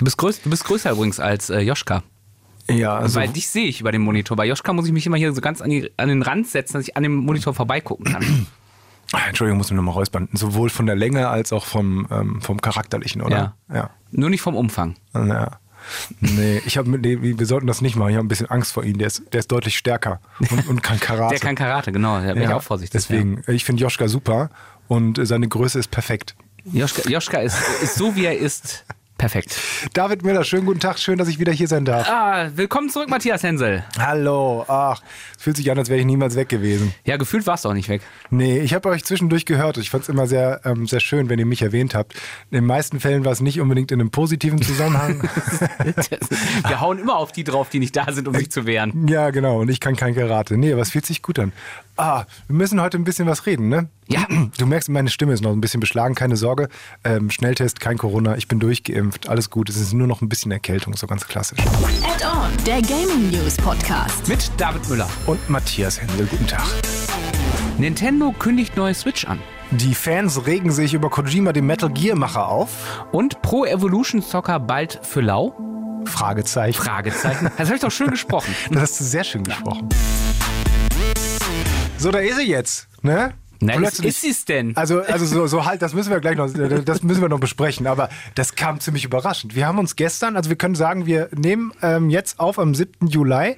Du bist, größ, du bist größer übrigens als äh, Joschka. Ja, also Weil dich sehe ich über den Monitor. Bei Joschka muss ich mich immer hier so ganz an, die, an den Rand setzen, dass ich an dem Monitor vorbeigucken kann. Ah, Entschuldigung, muss ich nochmal räuspern. Sowohl von der Länge als auch vom, ähm, vom Charakterlichen, oder? Ja. Nur nicht vom Umfang. ja. Nee, ich habe nee, wir sollten das nicht machen. Ich habe ein bisschen Angst vor ihm. Der ist, der ist deutlich stärker und, und kann Karate. Der kann Karate, genau. Da bin ich auch vorsichtig. Deswegen, ich finde Joschka super und seine Größe ist perfekt. Ja. Joschka, Joschka ist, ist so, wie er ist. Perfekt. David Müller, schönen guten Tag, schön, dass ich wieder hier sein darf. Ah, willkommen zurück, Matthias Hensel. Hallo, ach, es fühlt sich an, als wäre ich niemals weg gewesen. Ja, gefühlt warst du auch nicht weg. Nee, ich habe euch zwischendurch gehört. Ich fand es immer sehr, ähm, sehr schön, wenn ihr mich erwähnt habt. In den meisten Fällen war es nicht unbedingt in einem positiven Zusammenhang. Wir hauen immer auf die drauf, die nicht da sind, um sich zu wehren. ja, genau, und ich kann kein Karate. Nee, aber es fühlt sich gut an. Ah, wir müssen heute ein bisschen was reden, ne? Ja. Du merkst, meine Stimme ist noch ein bisschen beschlagen, keine Sorge. Ähm, Schnelltest, kein Corona, ich bin durchgeimpft, alles gut. Es ist nur noch ein bisschen Erkältung, so ganz klassisch. Add-on, der Gaming News Podcast. Mit David Müller. Und Matthias Händel, guten Tag. Nintendo kündigt neue Switch an. Die Fans regen sich über Kojima, den Metal Gear Macher, auf. Und Pro Evolution Soccer bald für lau? Fragezeichen. Fragezeichen. Das habe ich doch schön gesprochen. Das hast du sehr schön gesprochen. So, da ist sie jetzt, ne? Nein, was ist es denn? Also, also so, so halt, das müssen wir gleich noch, das müssen wir noch besprechen. Aber das kam ziemlich überraschend. Wir haben uns gestern, also wir können sagen, wir nehmen ähm, jetzt auf am 7. Juli,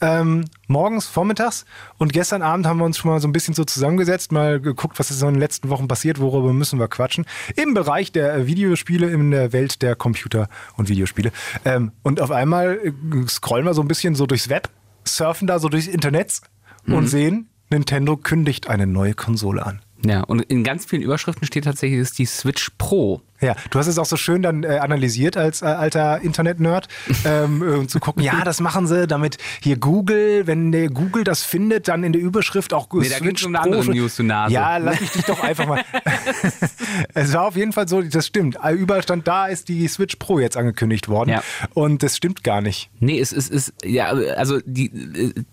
ähm, morgens, vormittags. Und gestern Abend haben wir uns schon mal so ein bisschen so zusammengesetzt, mal geguckt, was ist so in den letzten Wochen passiert, worüber müssen wir quatschen. Im Bereich der äh, Videospiele, in der Welt der Computer- und Videospiele. Ähm, und auf einmal äh, scrollen wir so ein bisschen so durchs Web, surfen da so durchs Internet und sehen, Nintendo kündigt eine neue Konsole an. Ja, und in ganz vielen Überschriften steht tatsächlich, ist die Switch Pro. Ja, du hast es auch so schön dann äh, analysiert als äh, alter Internet-Nerd, ähm, um zu gucken, ja, das machen sie, damit hier Google, wenn der Google das findet, dann in der Überschrift auch Nee, da ging's um eine andere News, du Nase. Ja, lass mich dich doch einfach mal. es war auf jeden Fall so, das stimmt. Überall stand, da ist die Switch Pro jetzt angekündigt worden. Ja. Und das stimmt gar nicht. Nee, es ist, ist ja, also die,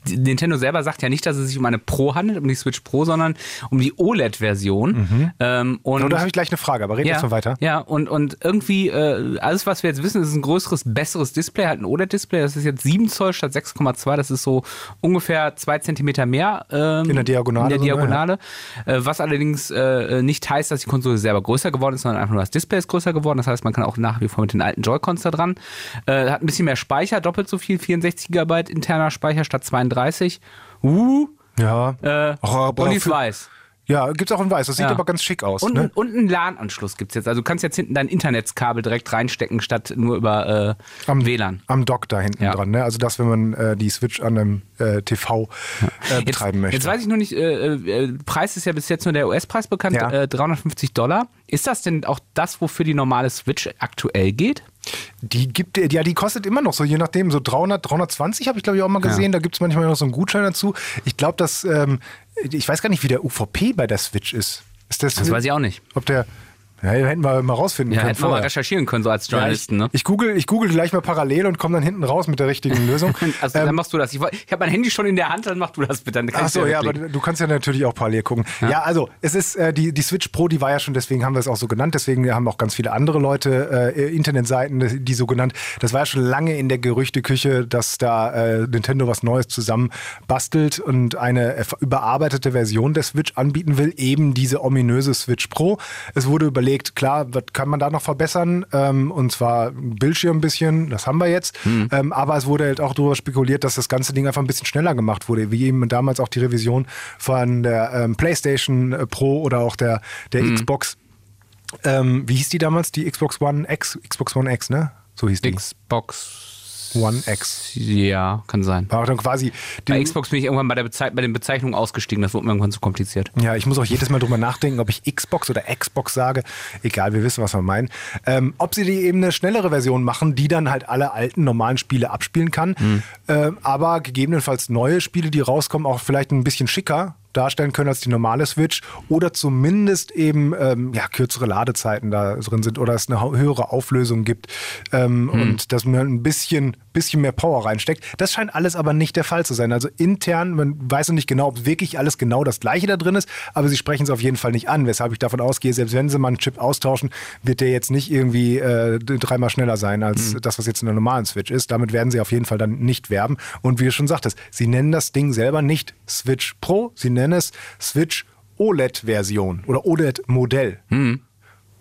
die Nintendo selber sagt ja nicht, dass es sich um eine Pro handelt, um die Switch Pro, sondern um die OLED-Version. Ähm, und Und da habe ich gleich eine Frage, aber red ja, jetzt mal weiter. Ja, und, und irgendwie, äh, alles, was wir jetzt wissen, ist ein größeres, besseres Display, halt ein OLED-Display. Das ist jetzt 7 Zoll statt 6,2. Das ist so ungefähr 2 Zentimeter mehr ähm, In der Diagonale In der so? Diagonale. Äh, was allerdings äh, nicht heißt, dass die Konsole selber größer geworden ist, sondern einfach nur das Display ist größer geworden. Das heißt, man kann auch nach wie vor mit den alten Joy-Cons da dran. Äh, hat ein bisschen mehr Speicher, doppelt so viel, 64 GB interner Speicher statt 32. Uh, Ja. äh, Ach, aber und die weiß. Ja, gibt's auch in weiß. Das sieht Ja. aber ganz schick aus. Und, ne? und einen LAN-Anschluss gibt's jetzt. Also du kannst jetzt hinten dein Internetkabel direkt reinstecken, statt nur über äh, Am WLAN. Am Dock da hinten Ja. dran. Ne? Also das, wenn man äh, die Switch an einem äh, TV äh, Jetzt, betreiben möchte. jetzt weiß ich nur nicht, äh, äh, Preis ist ja bis jetzt nur der US-Preis bekannt, Ja. äh, 350 Dollar. Ist das denn auch das, wofür die normale Switch aktuell geht? Die gibt, ja, die kostet immer noch so, je nachdem, so 300, 320 habe ich glaube ich auch mal gesehen. Da gibt es manchmal noch so einen Gutschein dazu. Ich glaube, dass, ähm, ich weiß gar nicht, wie der UVP bei der Switch ist. Ist das, Das weiß ich auch nicht. Ob der, ja, hätten wir mal rausfinden Ja, können. hätten wir mal recherchieren können, so als Ja, ich, Journalisten. ne? ich, google, ich google gleich mal parallel und komme dann hinten raus mit der richtigen Lösung. Also dann machst du das. Ich, ich habe mein Handy schon in der Hand, dann mach du das bitte. Dann kann Ach ich's so, dir ja, aber du kannst ja natürlich auch parallel gucken. Ja, also es ist äh, die, die Switch Pro, die war ja schon, deswegen haben wir es auch so genannt. Deswegen haben auch ganz viele andere Leute äh, Internetseiten, die so genannt. Das war ja schon lange in der Gerüchteküche, dass da äh, Nintendo was Neues zusammen bastelt und eine überarbeitete Version der Switch anbieten will, eben diese ominöse Switch Pro. Es wurde überlegt, klar, was kann man da noch verbessern? Ähm, und zwar Bildschirm ein bisschen, das haben wir jetzt. Ähm, aber es wurde halt auch darüber spekuliert, dass das ganze Ding einfach ein bisschen schneller gemacht wurde, wie eben damals auch die Revision von der ähm, PlayStation äh, Pro oder auch der, der Xbox. Ähm, wie hieß die damals? Die Xbox One X? Xbox One X, ne? So hieß die. Xbox. One X. Ja, kann sein. War dann quasi. Bei Xbox bin ich irgendwann bei, der Bezei bei den Bezeichnungen ausgestiegen. Das wurde mir irgendwann zu kompliziert. Ja, ich muss auch jedes Mal drüber nachdenken, ob ich Xbox oder Xbox sage. Egal, wir wissen, was wir meinen. Ähm, ob sie die eben eine schnellere Version machen, die dann halt alle alten normalen Spiele abspielen kann. Ähm, aber gegebenenfalls neue Spiele, die rauskommen, auch vielleicht ein bisschen schicker darstellen können als die normale Switch oder zumindest eben ähm, ja, kürzere Ladezeiten da drin sind oder es eine höhere Auflösung gibt ähm, hm. und dass man ein bisschen, bisschen mehr Power reinsteckt. Das scheint alles aber nicht der Fall zu sein. Also intern, man weiß noch nicht genau, ob wirklich alles genau das gleiche da drin ist, aber sie sprechen es auf jeden Fall nicht an, weshalb ich davon ausgehe, selbst wenn sie mal einen Chip austauschen, wird der jetzt nicht irgendwie äh, dreimal schneller sein als mhm. das, was jetzt in der normalen Switch ist. Damit werden sie auf jeden Fall dann nicht werben. Und wie du schon sagtest, sie nennen das Ding selber nicht Switch Pro, sie nennen es Switch OLED-Version oder OLED-Modell. Mhm.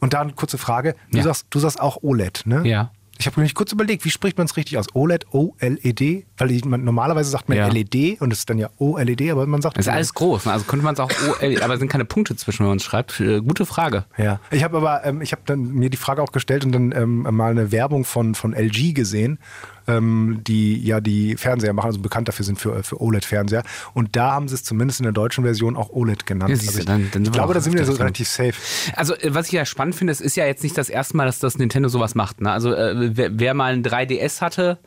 Und da eine kurze Frage. Du, ja. sagst, du sagst auch OLED, ne? Ja. Ich habe mich kurz überlegt, wie spricht man es richtig aus? OLED, OLED? Weil man, normalerweise sagt man ja. LED und es ist dann ja OLED, aber man sagt. Das ist alles groß, ne? also könnte man es auch OLED, aber es sind keine Punkte zwischen, wenn man es schreibt. Äh, gute Frage. Ja. Ich habe aber, ähm, ich habe dann mir die Frage auch gestellt und dann ähm, mal eine Werbung von, von LG gesehen ähm, die ja die Fernseher machen, also bekannt dafür sind für, für OLED-Fernseher. Und da haben sie es zumindest in der deutschen Version auch OLED genannt. Ja, also ich, dann, dann ich glaube, da sind wir so relativ safe. Also, äh, was ich ja spannend finde, es ist ja jetzt nicht das erste Mal, dass das Nintendo sowas macht. Ne? Also, äh, wer, wer mal ein 3DS hatte,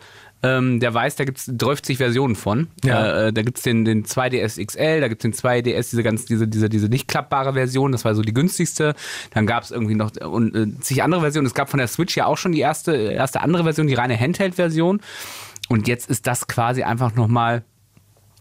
ähm, der weiß, da gibt es 30 Versionen von. Ja. Äh, da gibt es den, den 2DS XL, da gibt es den 2DS, diese ganz, diese, diese, diese nicht klappbare Version, das war so die günstigste. Dann gab es irgendwie noch und, äh, zig andere Versionen. Es gab von der Switch ja auch schon die erste, erste andere Version, die reine Handheld-Version. Und jetzt ist das quasi einfach nochmal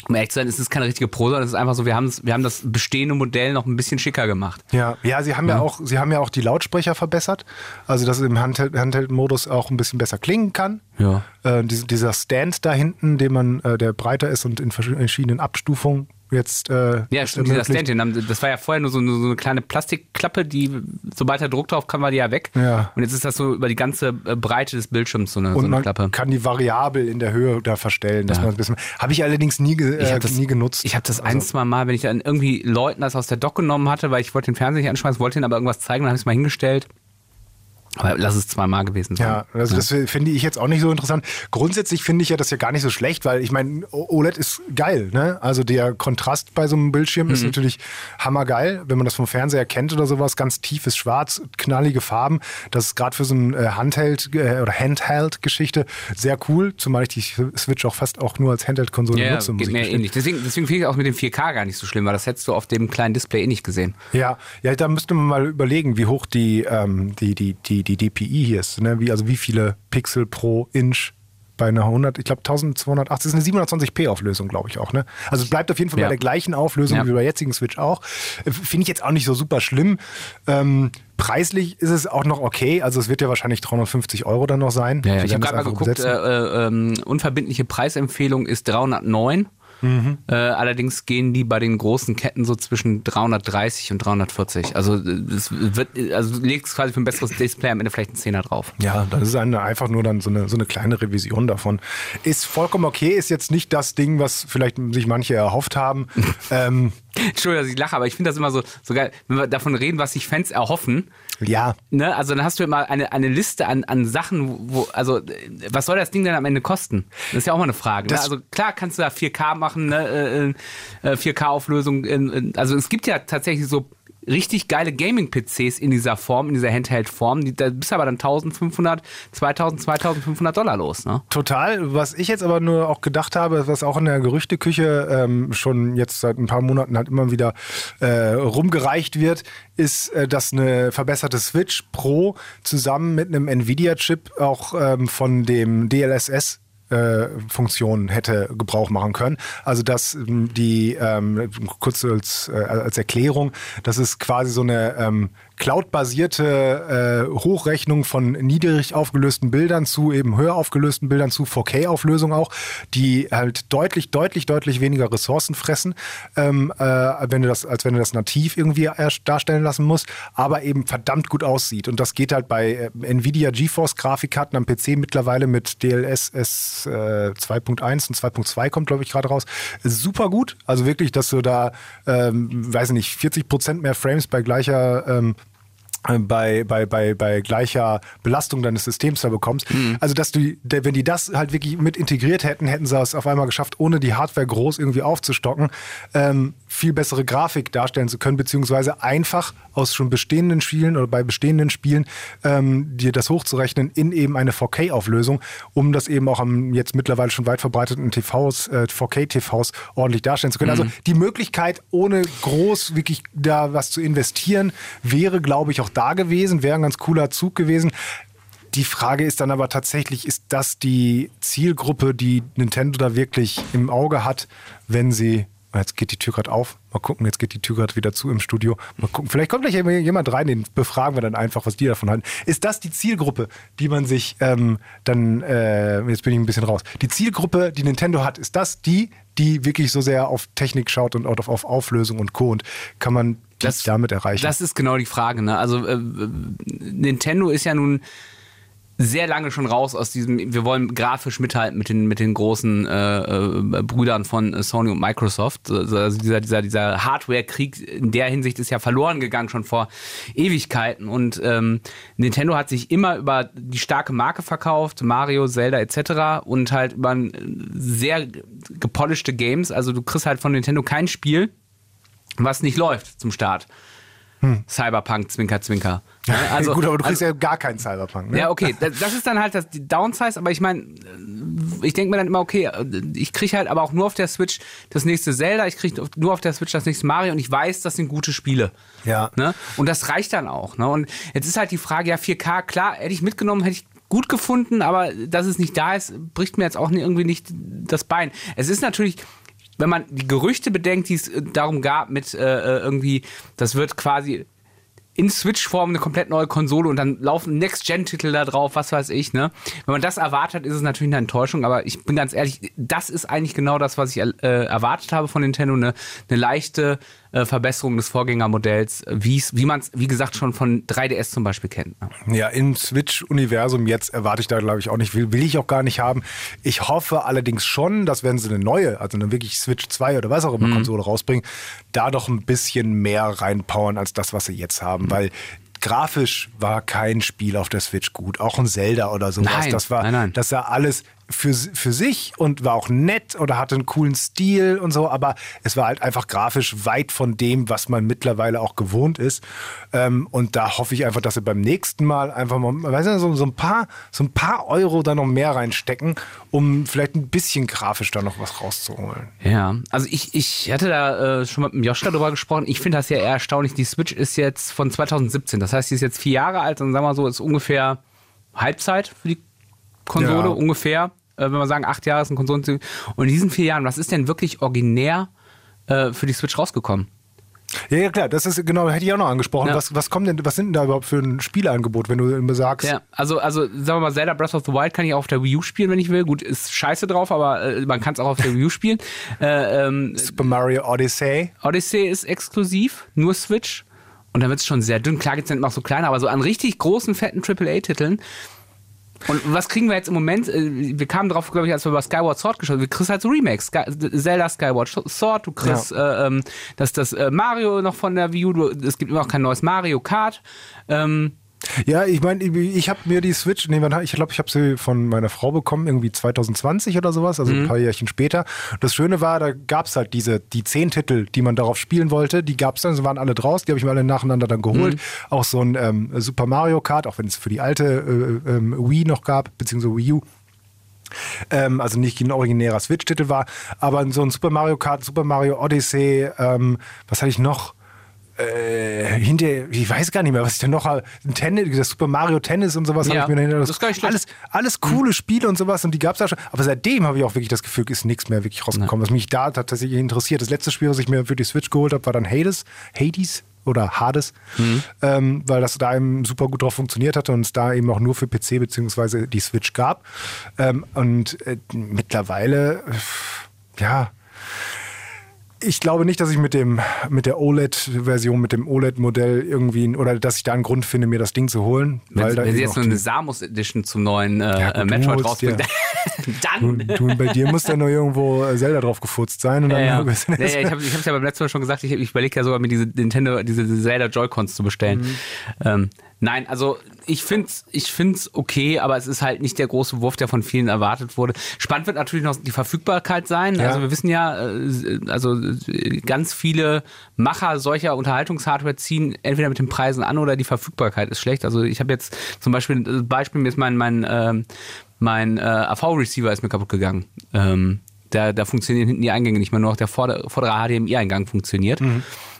um ehrlich zu sein, ist es keine richtige Prosa, es ist einfach so, wir haben, wir haben das bestehende Modell noch ein bisschen schicker gemacht. Ja, ja, sie haben ja, ja auch, sie haben ja auch die Lautsprecher verbessert, also dass es im Handheld-Modus auch ein bisschen besser klingen kann. Ja. Äh, dieser Stand da hinten, den man, äh, der breiter ist und in verschiedenen Abstufungen jetzt. Äh, ja, stimmt, dieser Stand, das war ja vorher nur so, nur so, eine kleine Plastikklappe, die, sobald der Druck drauf kam, war die ja weg. Ja. Und jetzt ist das so über die ganze äh, Breite des Bildschirms so eine, und so eine man Klappe. kann die variabel in der Höhe da verstellen, dass ja. man ein bisschen. Habe ich allerdings nie, äh, das, nie genutzt. Ich habe das also. ein, zwei Mal, wenn ich dann irgendwie Leuten das aus der Dock genommen hatte, weil ich wollte den Fernseher nicht anschmeißen, wollte ihnen aber irgendwas zeigen, dann habe ich es mal hingestellt. Aber lass es zweimal gewesen sein. Ja, also ja. das finde ich jetzt auch nicht so interessant. Grundsätzlich finde ich ja das ja gar nicht so schlecht, weil ich meine, OLED ist geil, ne? Also der Kontrast bei so einem Bildschirm mhm. ist natürlich hammergeil, wenn man das vom Fernseher kennt oder sowas. Ganz tiefes Schwarz, knallige Farben. Das ist gerade für so ein äh, Handheld äh, oder Handheld-Geschichte sehr cool, zumal ich die Switch auch fast auch nur als Handheld-Konsole ja, nutze. Geht mir ähnlich. Deswegen, deswegen finde ich auch mit dem 4K gar nicht so schlimm, weil das hättest du auf dem kleinen Display eh nicht gesehen. Ja, ja, da müsste man mal überlegen, wie hoch die, ähm, die, die, die die, DPI hier ist. Ne? Wie, also wie viele Pixel pro Inch bei einer 100, ich glaube 1280, das ist eine 720p Auflösung, glaube ich auch. Ne? Also es bleibt auf jeden Fall ja. bei der gleichen Auflösung ja. wie bei der jetzigen Switch auch. Äh, finde ich jetzt auch nicht so super schlimm. Ähm, preislich ist es auch noch okay. Also es wird ja wahrscheinlich 350 Euro dann noch sein. Ja, ich habe gerade mal geguckt, äh, äh, ähm, unverbindliche Preisempfehlung ist 309. Mhm. Äh, allerdings gehen die bei den großen Ketten so zwischen 330 und 340. Also es wird, also du legst quasi für ein besseres Display am Ende vielleicht einen Zehner drauf. Ja, das ist eine, einfach nur dann so eine, so eine kleine Revision davon. Ist vollkommen okay, ist jetzt nicht das Ding, was vielleicht sich manche erhofft haben. ähm, Entschuldigung, dass ich lache, aber ich finde das immer so, so geil, wenn wir davon reden, was sich Fans erhoffen. Ja. Ne? Also dann hast du immer eine, eine Liste an, an Sachen, wo, also was soll das Ding denn am Ende kosten? Das ist ja auch mal eine Frage. Ne? Also klar kannst du da 4K machen, ne? 4K-Auflösung. Äh, also es gibt ja tatsächlich so richtig geile Gaming-PCs in dieser Form, in dieser Handheld-Form. Da bist du aber dann 1500, 2000, 2500 Dollar los. Ne? Total. Was ich jetzt aber nur auch gedacht habe, was auch in der Gerüchteküche ähm, schon jetzt seit ein paar Monaten halt immer wieder äh, rumgereicht wird, ist, äh, dass eine verbesserte Switch Pro zusammen mit einem Nvidia-Chip auch ähm, von dem DLSS Funktion hätte Gebrauch machen können. Also dass ähm, die, ähm, kurz als, äh, als Erklärung, das ist quasi so eine ähm, cloud-basierte äh, Hochrechnung von niedrig aufgelösten Bildern zu eben höher aufgelösten Bildern zu 4K-Auflösung auch, die halt deutlich, deutlich, deutlich weniger Ressourcen fressen, ähm, äh, wenn du das, als wenn du das nativ irgendwie darstellen lassen musst, aber eben verdammt gut aussieht. Und das geht halt bei äh, Nvidia GeForce Grafikkarten am PC mittlerweile mit DLSS äh, 2.1 und 2.2 kommt, glaube ich, gerade raus. Super gut. Also wirklich, dass du da, ähm, weiß nicht, 40 Prozent mehr Frames bei gleicher ähm, bei, bei, bei, bei gleicher Belastung deines Systems da bekommst. Mhm. Also, dass du, wenn die das halt wirklich mit integriert hätten, hätten sie es auf einmal geschafft, ohne die Hardware groß irgendwie aufzustocken. Ähm, viel bessere Grafik darstellen zu können, beziehungsweise einfach aus schon bestehenden Spielen oder bei bestehenden Spielen ähm, dir das hochzurechnen in eben eine 4K-Auflösung, um das eben auch am jetzt mittlerweile schon weit verbreiteten TVs, äh, 4K-TVs ordentlich darstellen zu können. Also die Möglichkeit, ohne groß wirklich da was zu investieren, wäre, glaube ich, auch da gewesen, wäre ein ganz cooler Zug gewesen. Die Frage ist dann aber tatsächlich, ist das die Zielgruppe, die Nintendo da wirklich im Auge hat, wenn sie. Jetzt geht die Tür gerade auf. Mal gucken, jetzt geht die Tür gerade wieder zu im Studio. Mal gucken. Vielleicht kommt gleich jemand rein, den befragen wir dann einfach, was die davon halten. Ist das die Zielgruppe, die man sich ähm, dann, äh, jetzt bin ich ein bisschen raus, die Zielgruppe, die Nintendo hat, ist das die, die wirklich so sehr auf Technik schaut und auf, auf Auflösung und Co. Und kann man Das- damit erreichen? Das ist genau die Frage. Ne? Also äh, Nintendo ist ja nun sehr lange schon raus aus diesem, wir wollen grafisch mithalten mit den, mit den großen äh, äh, Brüdern von äh, Sony und Microsoft. Also dieser, dieser, dieser Hardware-Krieg in der Hinsicht ist ja verloren gegangen schon vor Ewigkeiten. Und ähm, Nintendo hat sich immer über die starke Marke verkauft, Mario, Zelda etc. und halt über sehr gepolischte Games. Also du kriegst halt von Nintendo kein Spiel, was nicht läuft zum Start. Cyberpunk, Zwinker, Zwinker. Ja, also, Hm. Gut, aber du kriegst also, ja gar keinen Cyberpunk. Ne? ja, okay, das, das ist dann halt das, die Downsize, aber ich meine, ich denke mir dann immer, okay, ich kriege halt aber auch nur auf der Switch das nächste Zelda, ich kriege nur auf der Switch das nächste Mario und ich weiß, das sind gute Spiele. Ja. Ne? Und das reicht dann auch. Ne? Und jetzt ist halt die Frage, ja, 4K, klar, hätte ich mitgenommen, hätte ich gut gefunden, aber dass es nicht da ist, bricht mir jetzt auch irgendwie nicht das Bein. Es ist natürlich wenn man die Gerüchte bedenkt, die es äh, darum gab, mit äh, irgendwie, das wird quasi in Switch-Form eine komplett neue Konsole und dann laufen Next-Gen-Titel da drauf, was weiß ich, ne? Wenn man das erwartet, ist es natürlich eine Enttäuschung, aber ich bin ganz ehrlich, das ist eigentlich genau das, was ich äh, erwartet habe von Nintendo, eine, eine leichte äh, Verbesserung des Vorgängermodells, wie's, wie man es, wie gesagt, schon von 3DS zum Beispiel kennt. Ne? Ja, im Switch-Universum jetzt erwarte ich da, glaube ich, auch nicht, will, will ich auch gar nicht haben. Ich hoffe allerdings schon, dass wenn sie eine neue, also eine wirklich Switch 2 oder was auch immer Konsole rausbringen, da doch ein bisschen mehr reinpowern als das, was sie jetzt haben, weil grafisch war kein Spiel auf der Switch gut, auch ein Zelda oder sowas. Nein, das war, nein, nein. das sah alles für, für sich und war auch nett oder hatte einen coolen Stil und so, aber es war halt einfach grafisch weit von dem, was man mittlerweile auch gewohnt ist. Ähm, und da hoffe ich einfach, dass sie beim nächsten Mal einfach mal, weißt du, so, so, ein paar, so ein paar Euro da noch mehr reinstecken, um vielleicht ein bisschen grafisch da noch was rauszuholen. Ja, also ich, ich hatte da äh, schon mal mit dem Josh darüber gesprochen. Ich finde das ja eher erstaunlich. Die Switch ist jetzt von 2017. Das heißt, die ist jetzt vier Jahre alt und sagen wir so, ist ungefähr Halbzeit für die Konsole, Ja. ungefähr. Äh, wenn wir sagen, acht Jahre ist ein Konsolen. Und in diesen vier Jahren, was ist denn wirklich originär äh, für die Switch rausgekommen? Ja, ja, klar, das ist genau, hätte ich auch noch angesprochen. Ja. Was, was kommt denn, was sind denn da überhaupt für ein Spieleangebot, wenn du immer sagst, Ja, also, also sagen wir mal, Zelda Breath of the Wild kann ich auch auf der Wii U spielen, wenn ich will. Gut, ist scheiße drauf, aber äh, man kann es auch auf der Wii U spielen. Äh, ähm, Super Mario Odyssey? Odyssey ist exklusiv, nur Switch. Und dann wird es schon sehr dünn. Klar gibt es noch so kleine, aber so an richtig großen, fetten AAA-Titeln. Und was kriegen wir jetzt im Moment? Äh, Wir kamen drauf, glaube ich, als wir über Skyward Sword geschaut haben. Wir kriegst halt so Remakes. Sky, Zelda Skyward Sword, du kriegst äh, ähm, das, das äh, Mario noch von der Wii U. Du, es gibt immer noch kein neues Mario Kart. Ähm, Ja, ich meine, ich habe mir die Switch, nee, ich glaube, ich habe sie von meiner Frau bekommen, irgendwie 2020 oder sowas, also ein paar Jährchen später. Das Schöne war, da gab es halt diese, die zehn Titel, die man darauf spielen wollte, die gab es dann, sie waren alle draus, die habe ich mir alle nacheinander dann geholt. Auch so ein ähm, Super Mario Kart, auch wenn es für die alte äh, ähm, Wii noch gab, beziehungsweise Wii U. Ähm, also nicht ein originärer Switch-Titel war, aber so ein Super Mario Kart, Super Mario Odyssey, ähm, was hatte ich noch? Äh, hinter, ich weiß gar nicht mehr, was ich denn noch habe. Tennis, das Super Mario Tennis und sowas Ja, habe ich mir dahinter. das ist gar nicht alles, alles coole Spiele und sowas und die gab es da schon. Aber seitdem habe ich auch wirklich das Gefühl, ist nichts mehr wirklich rausgekommen, was mich da tatsächlich interessiert. Das letzte Spiel, was ich mir für die Switch geholt habe, war dann Hades. Hades oder Hades, ähm, weil das da eben super gut drauf funktioniert hatte und es da eben auch nur für PC beziehungsweise die Switch gab. Ähm, und äh, mittlerweile, ja, ich glaube nicht, dass ich mit dem mit der OLED-Version, mit dem OLED-Modell irgendwie oder dass ich da einen Grund finde, mir das Ding zu holen. wenn, weil da wenn sie jetzt die- eine Samus Edition zum neuen äh, Ja, gut, du Metroid rausbringen, Du, dann. du, bei dir muss da nur irgendwo äh, Zelda drauf gefurzt sein und Ja, dann ja. du- ja, ja, ich habe es ja beim letzten Mal schon gesagt, ich, ich überlege ja sogar, mir diese Nintendo, diese Zelda Joy-Cons zu bestellen. Mhm. Ähm, Nein, also ich finde es ich find's okay, aber es ist halt nicht der große Wurf, der von vielen erwartet wurde. Spannend wird natürlich noch die Verfügbarkeit sein. Ja. Also wir wissen ja, äh, also äh, ganz viele Macher solcher Unterhaltungshardware ziehen entweder mit den Preisen an oder die Verfügbarkeit ist schlecht. Also ich habe jetzt zum Beispiel, äh, Beispiel mir ist mein, mein, ähm, mein äh, AV-Receiver ist mir kaputt gegangen. Ähm, da, da funktionieren hinten die Eingänge nicht mehr, nur noch der vordere, vordere HDMI-Eingang funktioniert.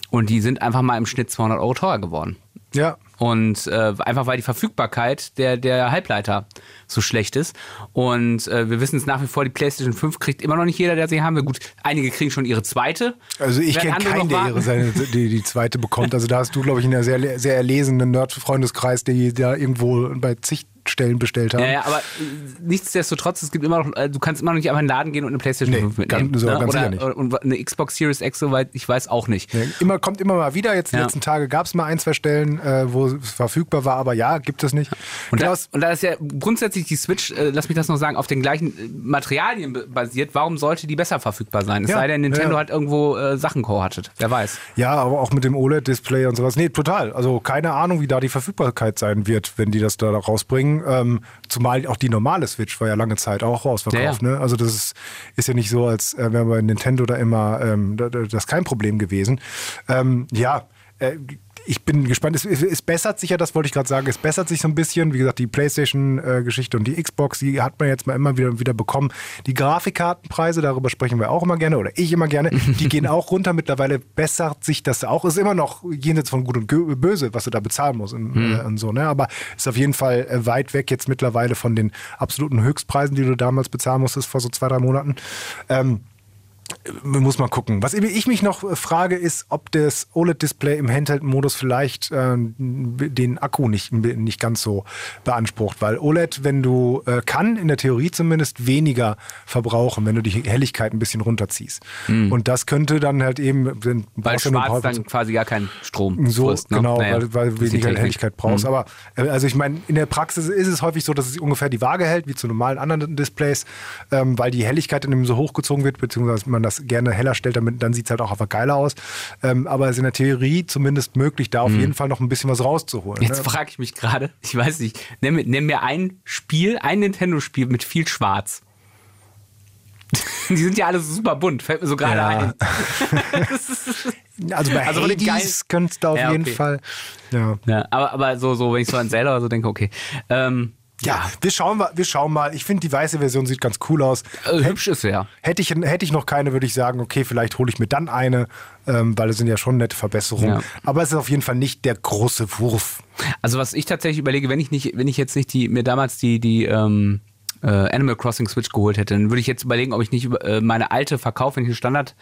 Und die sind einfach mal im Schnitt 200 Euro teurer geworden. Ja. Und äh, einfach weil die Verfügbarkeit der, der Halbleiter so schlecht ist. Und äh, wir wissen es nach wie vor, die PlayStation 5 kriegt immer noch nicht jeder, der sie haben will. Gut, einige kriegen schon ihre zweite. Also ich kenne keinen, der ihre seine, die, die zweite bekommt. Also da hast du, glaube ich, einen sehr, sehr erlesenen Nerd-Freundeskreis, die da irgendwo bei zig Stellen bestellt haben. Ja, ja, aber äh, nichtsdestotrotz, es gibt immer noch, äh, du kannst immer noch nicht einfach in den Laden gehen und eine PlayStation Nee, 5 mitnehmen. ganz- so, ganz Oder nicht. und eine Xbox Series X, soweit ich weiß, auch nicht. Ja, Immer, kommt immer mal wieder. Jetzt die Ja. letzten Tage gab es mal ein, zwei Stellen, äh, wo es verfügbar war, aber ja, gibt es nicht. Und Genau, da, und da ist ja grundsätzlich die Switch, äh, lass mich das noch sagen, auf den gleichen äh, Materialien basiert, warum sollte die besser verfügbar sein? Es Ja, sei denn, Nintendo hat irgendwo äh, Sachen kohortet. Wer weiß. ja, aber auch mit dem OLED-Display und sowas. Nee, total. Also keine Ahnung, wie da die Verfügbarkeit sein wird, wenn die das da rausbringen. Ähm, zumal auch die normale Switch war ja lange Zeit auch rausverkauft. Ja, Ne? Also das ist, ist ja nicht so, als äh, wäre bei Nintendo da immer ähm, da, da- das ist kein Problem gewesen. Ähm, ja, äh, ich bin gespannt. Es, es, es bessert sich ja, das wollte ich gerade sagen, es bessert sich so ein bisschen. Wie gesagt, die PlayStation-Geschichte und die Xbox, die hat man jetzt mal immer wieder, wieder bekommen. Die Grafikkartenpreise, darüber sprechen wir auch immer gerne oder ich immer gerne, die gehen auch runter. Mittlerweile bessert sich das auch. Ist immer noch jenseits von Gut und Böse, was du da bezahlen musst und, äh, und so. Ne? Aber ist auf jeden Fall äh, weit weg jetzt mittlerweile von den absoluten Höchstpreisen, die du damals bezahlen musstest vor so zwei, drei Monaten. Ähm, muss man gucken. Was ich mich noch äh, frage, ist, ob das OLED-Display im Handheld-Modus vielleicht ähm, den Akku nicht, nicht ganz so beansprucht. Weil OLED, wenn du äh, kann, in der Theorie zumindest weniger verbrauchen, wenn du die Helligkeit ein bisschen runterziehst. Und das könnte dann halt eben, wenn. Weil brauchst schwarz dann quasi gar keinen Strom so, frisst. Ne? genau, Naja, weil, weil du weniger Technik. Helligkeit brauchst. Mhm. Aber äh, also ich meine, in der Praxis ist es häufig so, dass es ungefähr die Waage hält, wie zu normalen anderen Displays, ähm, weil die Helligkeit dann eben so hochgezogen wird, beziehungsweise man das gerne heller stellt, damit, dann sieht es halt auch einfach geiler aus. Ähm, aber es ist in der Theorie zumindest möglich, da auf jeden Fall noch ein bisschen was rauszuholen. Mhm. Jetzt ne? frage ich mich gerade, ich weiß nicht, nenn, mir- nenn mir ein Spiel, ein Nintendo-Spiel mit viel Schwarz. Die sind ja alle super bunt, fällt mir so gerade Ja. ein. Also bei Also Hades könntest du auf Ja, jeden okay. Fall. Ja. Ja, aber, aber so, so, wenn ich so an Zelda oder so denke, okay. Ähm, Ja, wir schauen mal. Wir schauen mal. Ich finde, die weiße Version sieht ganz cool aus. äh, hübsch ist sie ja. Hätte ich, hätte ich noch keine, würde ich sagen, okay, vielleicht hole ich mir dann eine, ähm, weil es sind ja schon nette Verbesserungen. Ja. Aber es ist auf jeden Fall nicht der große Wurf. Also was ich tatsächlich überlege, wenn ich nicht, wenn ich jetzt nicht die, mir damals die, die ähm, äh, Animal Crossing Switch geholt hätte, dann würde ich jetzt überlegen, ob ich nicht äh, meine alte verkaufe, wenn ich eine Standard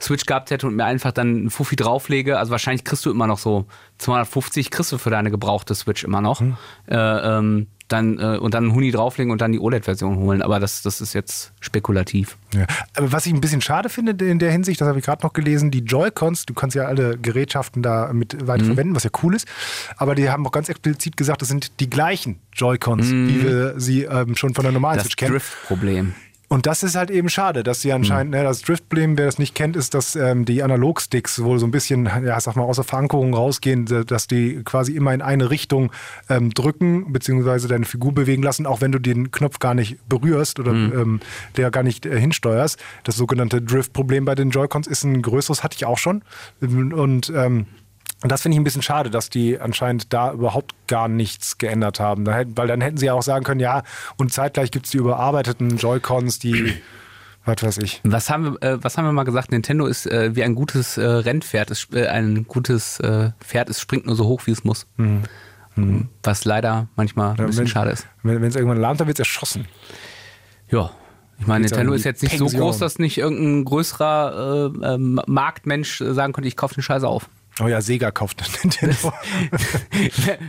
Switch gehabt hätte und mir einfach dann einen Fuffi drauflege. Also wahrscheinlich kriegst du immer noch so 250 kriegst du für deine gebrauchte Switch immer noch. Hm. Äh, ähm, dann, äh, und dann einen Huni drauflegen und dann die OLED-Version holen. Aber das, das ist jetzt spekulativ. Ja. Aber was ich ein bisschen schade finde in der Hinsicht, das habe ich gerade noch gelesen, die Joy-Cons, du kannst ja alle Gerätschaften da mit weiter Mhm. verwenden, was ja cool ist. Aber die haben auch ganz explizit gesagt, das sind die gleichen Joy-Cons, wie wir sie ähm, schon von der normalen Mhm. Das Switch kennen. Drift-Problem. Und das ist halt eben schade, dass sie anscheinend, ne, das Driftproblem, wer das nicht kennt, ist, dass ähm, die Analogsticks wohl so ein bisschen, ja, sag mal, außer Verankerung rausgehen, dass die quasi immer in eine Richtung ähm, drücken, beziehungsweise deine Figur bewegen lassen, auch wenn du den Knopf gar nicht berührst oder ähm, der gar nicht äh, hinsteuerst. Das sogenannte Drift-Problem bei den Joy-Cons ist ein größeres, hatte ich auch schon. Und ähm, und das finde ich ein bisschen schade, dass die anscheinend da überhaupt gar nichts geändert haben. Da hätten, weil dann hätten sie ja auch sagen können, ja, und zeitgleich gibt es die überarbeiteten Joy-Cons, die, was weiß ich. Was haben wir, äh, was haben wir mal gesagt? Nintendo ist äh, wie ein gutes äh, Rennpferd. Es, äh, ein gutes äh, Pferd, es springt nur so hoch, wie es muss. Was leider manchmal ein bisschen wenn, schade ist. Wenn es irgendwann lahmt, dann wird es erschossen. Ja. Ich meine, Nintendo ist jetzt nicht so Pension. groß, dass nicht irgendein größerer äh, ähm, Marktmensch äh, sagen könnte, ich kaufe den Scheiß auf. Oh ja, Sega kauft Nintendo.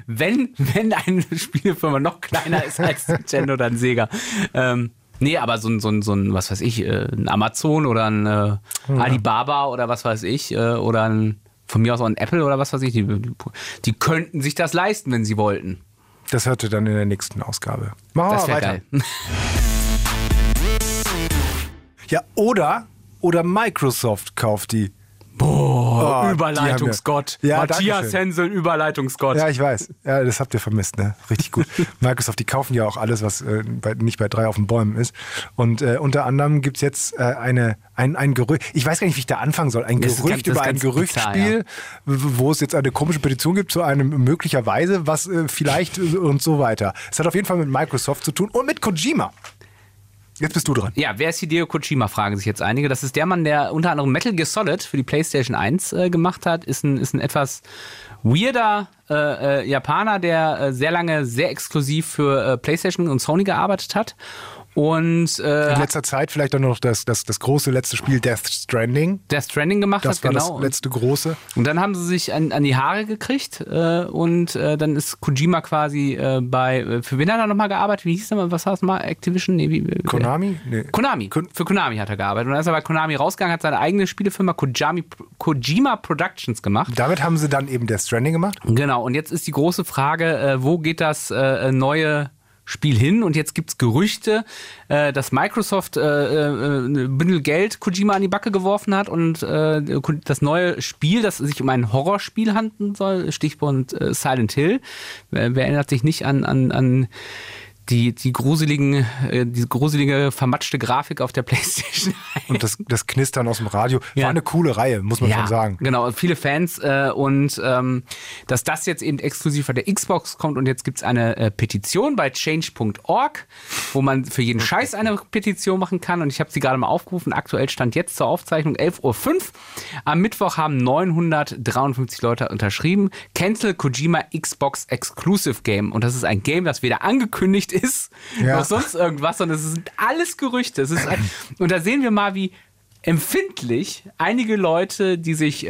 wenn, wenn eine Spielefirma noch kleiner ist als Nintendo, dann Sega. Ähm, nee, aber so ein, so ein, so ein, was weiß ich, äh, ein Amazon oder ein äh, Alibaba oder was weiß ich, äh, oder ein, von mir aus auch ein Apple oder was weiß ich, die, die könnten sich das leisten, wenn sie wollten. Das hörte dann in der nächsten Ausgabe. Machen wir Das wäre weiter. geil. Ja, oder, oder Microsoft kauft die. Boah, Oh, Überleitungsgott. Ja, Matthias. Hensel, Überleitungsgott. Ja, ich weiß. Ja, das habt ihr vermisst, ne? Richtig gut. Microsoft, die kaufen ja auch alles, was äh, bei, nicht bei drei auf den Bäumen ist. Und äh, unter anderem gibt's jetzt äh, eine, ein, ein Gerücht, ich weiß gar nicht, wie ich da anfangen soll, ein Das Gerücht über ein Gerüchtspiel, w- wo es jetzt eine komische Petition gibt zu einem möglicherweise, was äh, vielleicht und so weiter. Es hat auf jeden Fall mit Microsoft zu tun und mit Kojima. Jetzt bist du dran. Ja, wer ist Hideo Kojima, fragen sich jetzt einige. Das ist der Mann, der unter anderem Metal Gear Solid für die PlayStation 1 äh, gemacht hat. Ist ein, ist ein etwas weirder äh, äh, Japaner, der äh, sehr lange sehr exklusiv für äh, PlayStation und Sony gearbeitet hat. Und äh, In letzter Zeit vielleicht auch noch das, das, das große letzte Spiel Death Stranding. Death Stranding gemacht Das hat, war genau. das letzte große. Und dann haben sie sich an, an die Haare gekriegt äh, und äh, dann ist Kojima quasi äh, bei, äh, für wen hat er nochmal gearbeitet? Wie hieß mal, was war es mal? Activision? Nee, wie, Konami? Nee. Konami. Kon- für Konami hat er gearbeitet. Und dann ist er bei Konami rausgegangen, hat seine eigene Spielefirma Kojami, Kojima Productions gemacht. Damit haben sie dann eben Death Stranding gemacht. Genau, und jetzt ist die große Frage, äh, wo geht das neue Spiel hin? Und jetzt gibt es Gerüchte, äh, dass Microsoft äh, äh, ein Bündel Geld Kojima an die Backe geworfen hat und äh, das neue Spiel, das sich um ein Horrorspiel handeln soll, Stichwort äh, Silent Hill. Wer, wer erinnert sich nicht an, an, an die, die gruseligen, äh, die gruselige, vermatschte Grafik auf der Playstation 1? Und das, das Knistern aus dem Radio. Ja. War eine coole Reihe, muss man schon sagen. Genau, viele Fans äh, und ähm, dass das jetzt eben exklusiv bei der Xbox kommt und jetzt gibt es eine äh, Petition bei change.org, wo man für jeden Scheiß eine Petition machen kann und ich habe sie gerade mal aufgerufen. Aktuell stand jetzt zur Aufzeichnung 11.05 Uhr. Am Mittwoch haben 953 Leute unterschrieben. Cancel Kojima Xbox Exclusive Game und das ist ein Game, das weder angekündigt ist Ja. noch sonst irgendwas, sondern es sind alles Gerüchte. Es ist und da sehen wir mal, wie empfindlich einige Leute, die sich äh,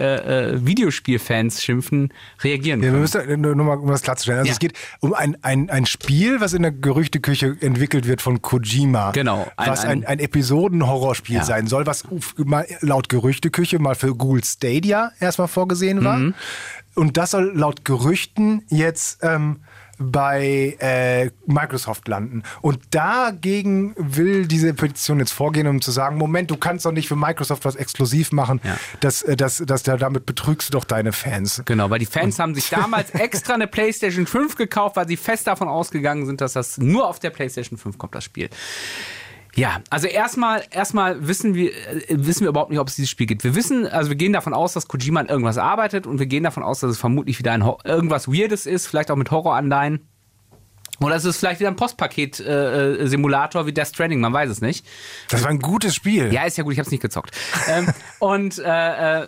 äh, Videospielfans schimpfen, reagieren Ja, wir müssen nur, nur mal, um das klarzustellen. Also Ja. es geht um ein, ein, ein Spiel, was in der Gerüchteküche entwickelt wird von Kojima. Genau, ein- was ein, ein- ein Episoden-Horrorspiel Ja. sein soll, was mal laut Gerüchteküche mal für Google Stadia erstmal vorgesehen war. Mhm. Und das soll laut Gerüchten jetzt ähm, bei äh, Microsoft landen. Und dagegen will diese Petition jetzt vorgehen, um zu sagen, Moment, du kannst doch nicht für Microsoft was exklusiv machen. Ja. Das, äh, das, das, damit betrügst du doch deine Fans. Genau, weil die Fans haben sich damals extra eine PlayStation 5 gekauft, weil sie fest davon ausgegangen sind, dass das nur auf der PlayStation 5 kommt, das Spiel. Ja, also erstmal erstmal wissen wir äh, wissen wir überhaupt nicht, ob es dieses Spiel gibt. Wir wissen, also wir gehen davon aus, dass Kojima an irgendwas arbeitet und wir gehen davon aus, dass es vermutlich wieder ein Ho irgendwas Weirdes ist, vielleicht auch mit Horroranleihen. Oder es ist vielleicht wieder ein Postpaket-Simulator wie Death Stranding, man weiß es nicht. Das war ein gutes Spiel. Ja, ist ja gut, ich habe es nicht gezockt. ähm, und äh, äh,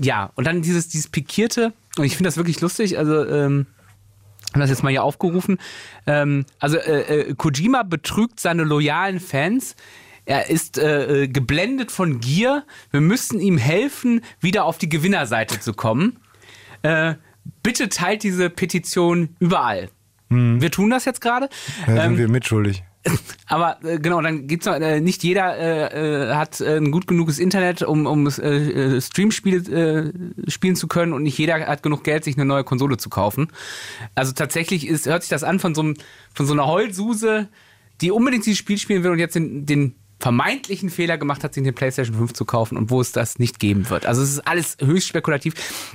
ja, und dann dieses, dieses pikierte, und ich finde das wirklich lustig, also ähm, das jetzt mal hier aufgerufen. Ähm, also äh, äh, Kojima betrügt seine loyalen Fans. Er ist äh, äh, geblendet von Gier. Wir müssten ihm helfen, wieder auf die Gewinnerseite zu kommen. Äh, bitte teilt diese Petition überall. Wir tun das jetzt gerade. Da sind Ähm, wir mitschuldig. Aber äh, genau, dann gibt's noch, äh, nicht jeder äh, äh, hat äh, ein gut genuges Internet, um, um äh, äh, Streamspiele äh, spielen zu können und nicht jeder hat genug Geld, sich eine neue Konsole zu kaufen. Also tatsächlich ist, hört sich das an von so, einem, von so einer Heulsuse, die unbedingt dieses Spiel spielen will und jetzt den, den vermeintlichen Fehler gemacht hat, sich eine PlayStation 5 zu kaufen und wo es das nicht geben wird. Also es ist alles höchst spekulativ.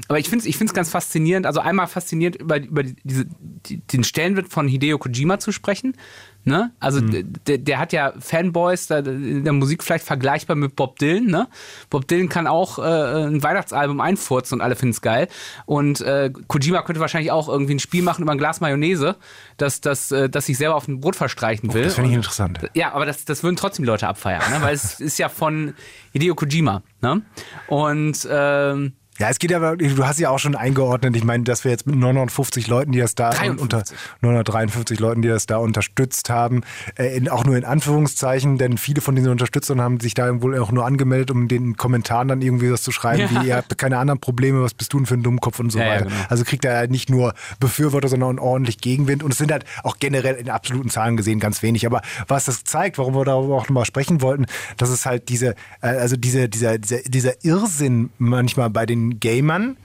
Aber ich finde es ich find's ganz faszinierend. Also einmal faszinierend über, über diese, die, den Stellenwert von Hideo Kojima zu sprechen. Ne? Also der, der hat ja Fanboys da, in der Musik vielleicht vergleichbar mit Bob Dylan. Ne? Bob Dylan kann auch äh, ein Weihnachtsalbum einfurzen und alle finden es geil. Und äh, Kojima könnte wahrscheinlich auch irgendwie ein Spiel machen über ein Glas Mayonnaise, das, das, äh, das sich selber auf ein Brot verstreichen will. Das finde ich Und- interessant. ja, aber das, das würden trotzdem Leute abfeiern, ne? weil es ist ja von Hideo Kojima. Ne? Und ähm, Ja, es geht aber, du hast ja auch schon eingeordnet, ich meine, dass wir jetzt mit 950 Leuten, die das da 53. unter 953 Leuten, die das da unterstützt haben, äh, in, auch nur in Anführungszeichen, denn viele von diesen Unterstützern haben sich da wohl auch nur angemeldet, um den Kommentaren dann irgendwie was zu schreiben, Ja. wie ihr habt keine anderen Probleme, was bist du denn für ein Dummkopf und so Ja, ja, weiter. genau. Also kriegt er ja nicht nur Befürworter, sondern ordentlich Gegenwind und es sind halt auch generell in absoluten Zahlen gesehen ganz wenig. Aber was das zeigt, warum wir darüber auch nochmal sprechen wollten, dass es halt diese, äh, also diese, dieser, dieser, dieser Irrsinn manchmal bei den Gamern,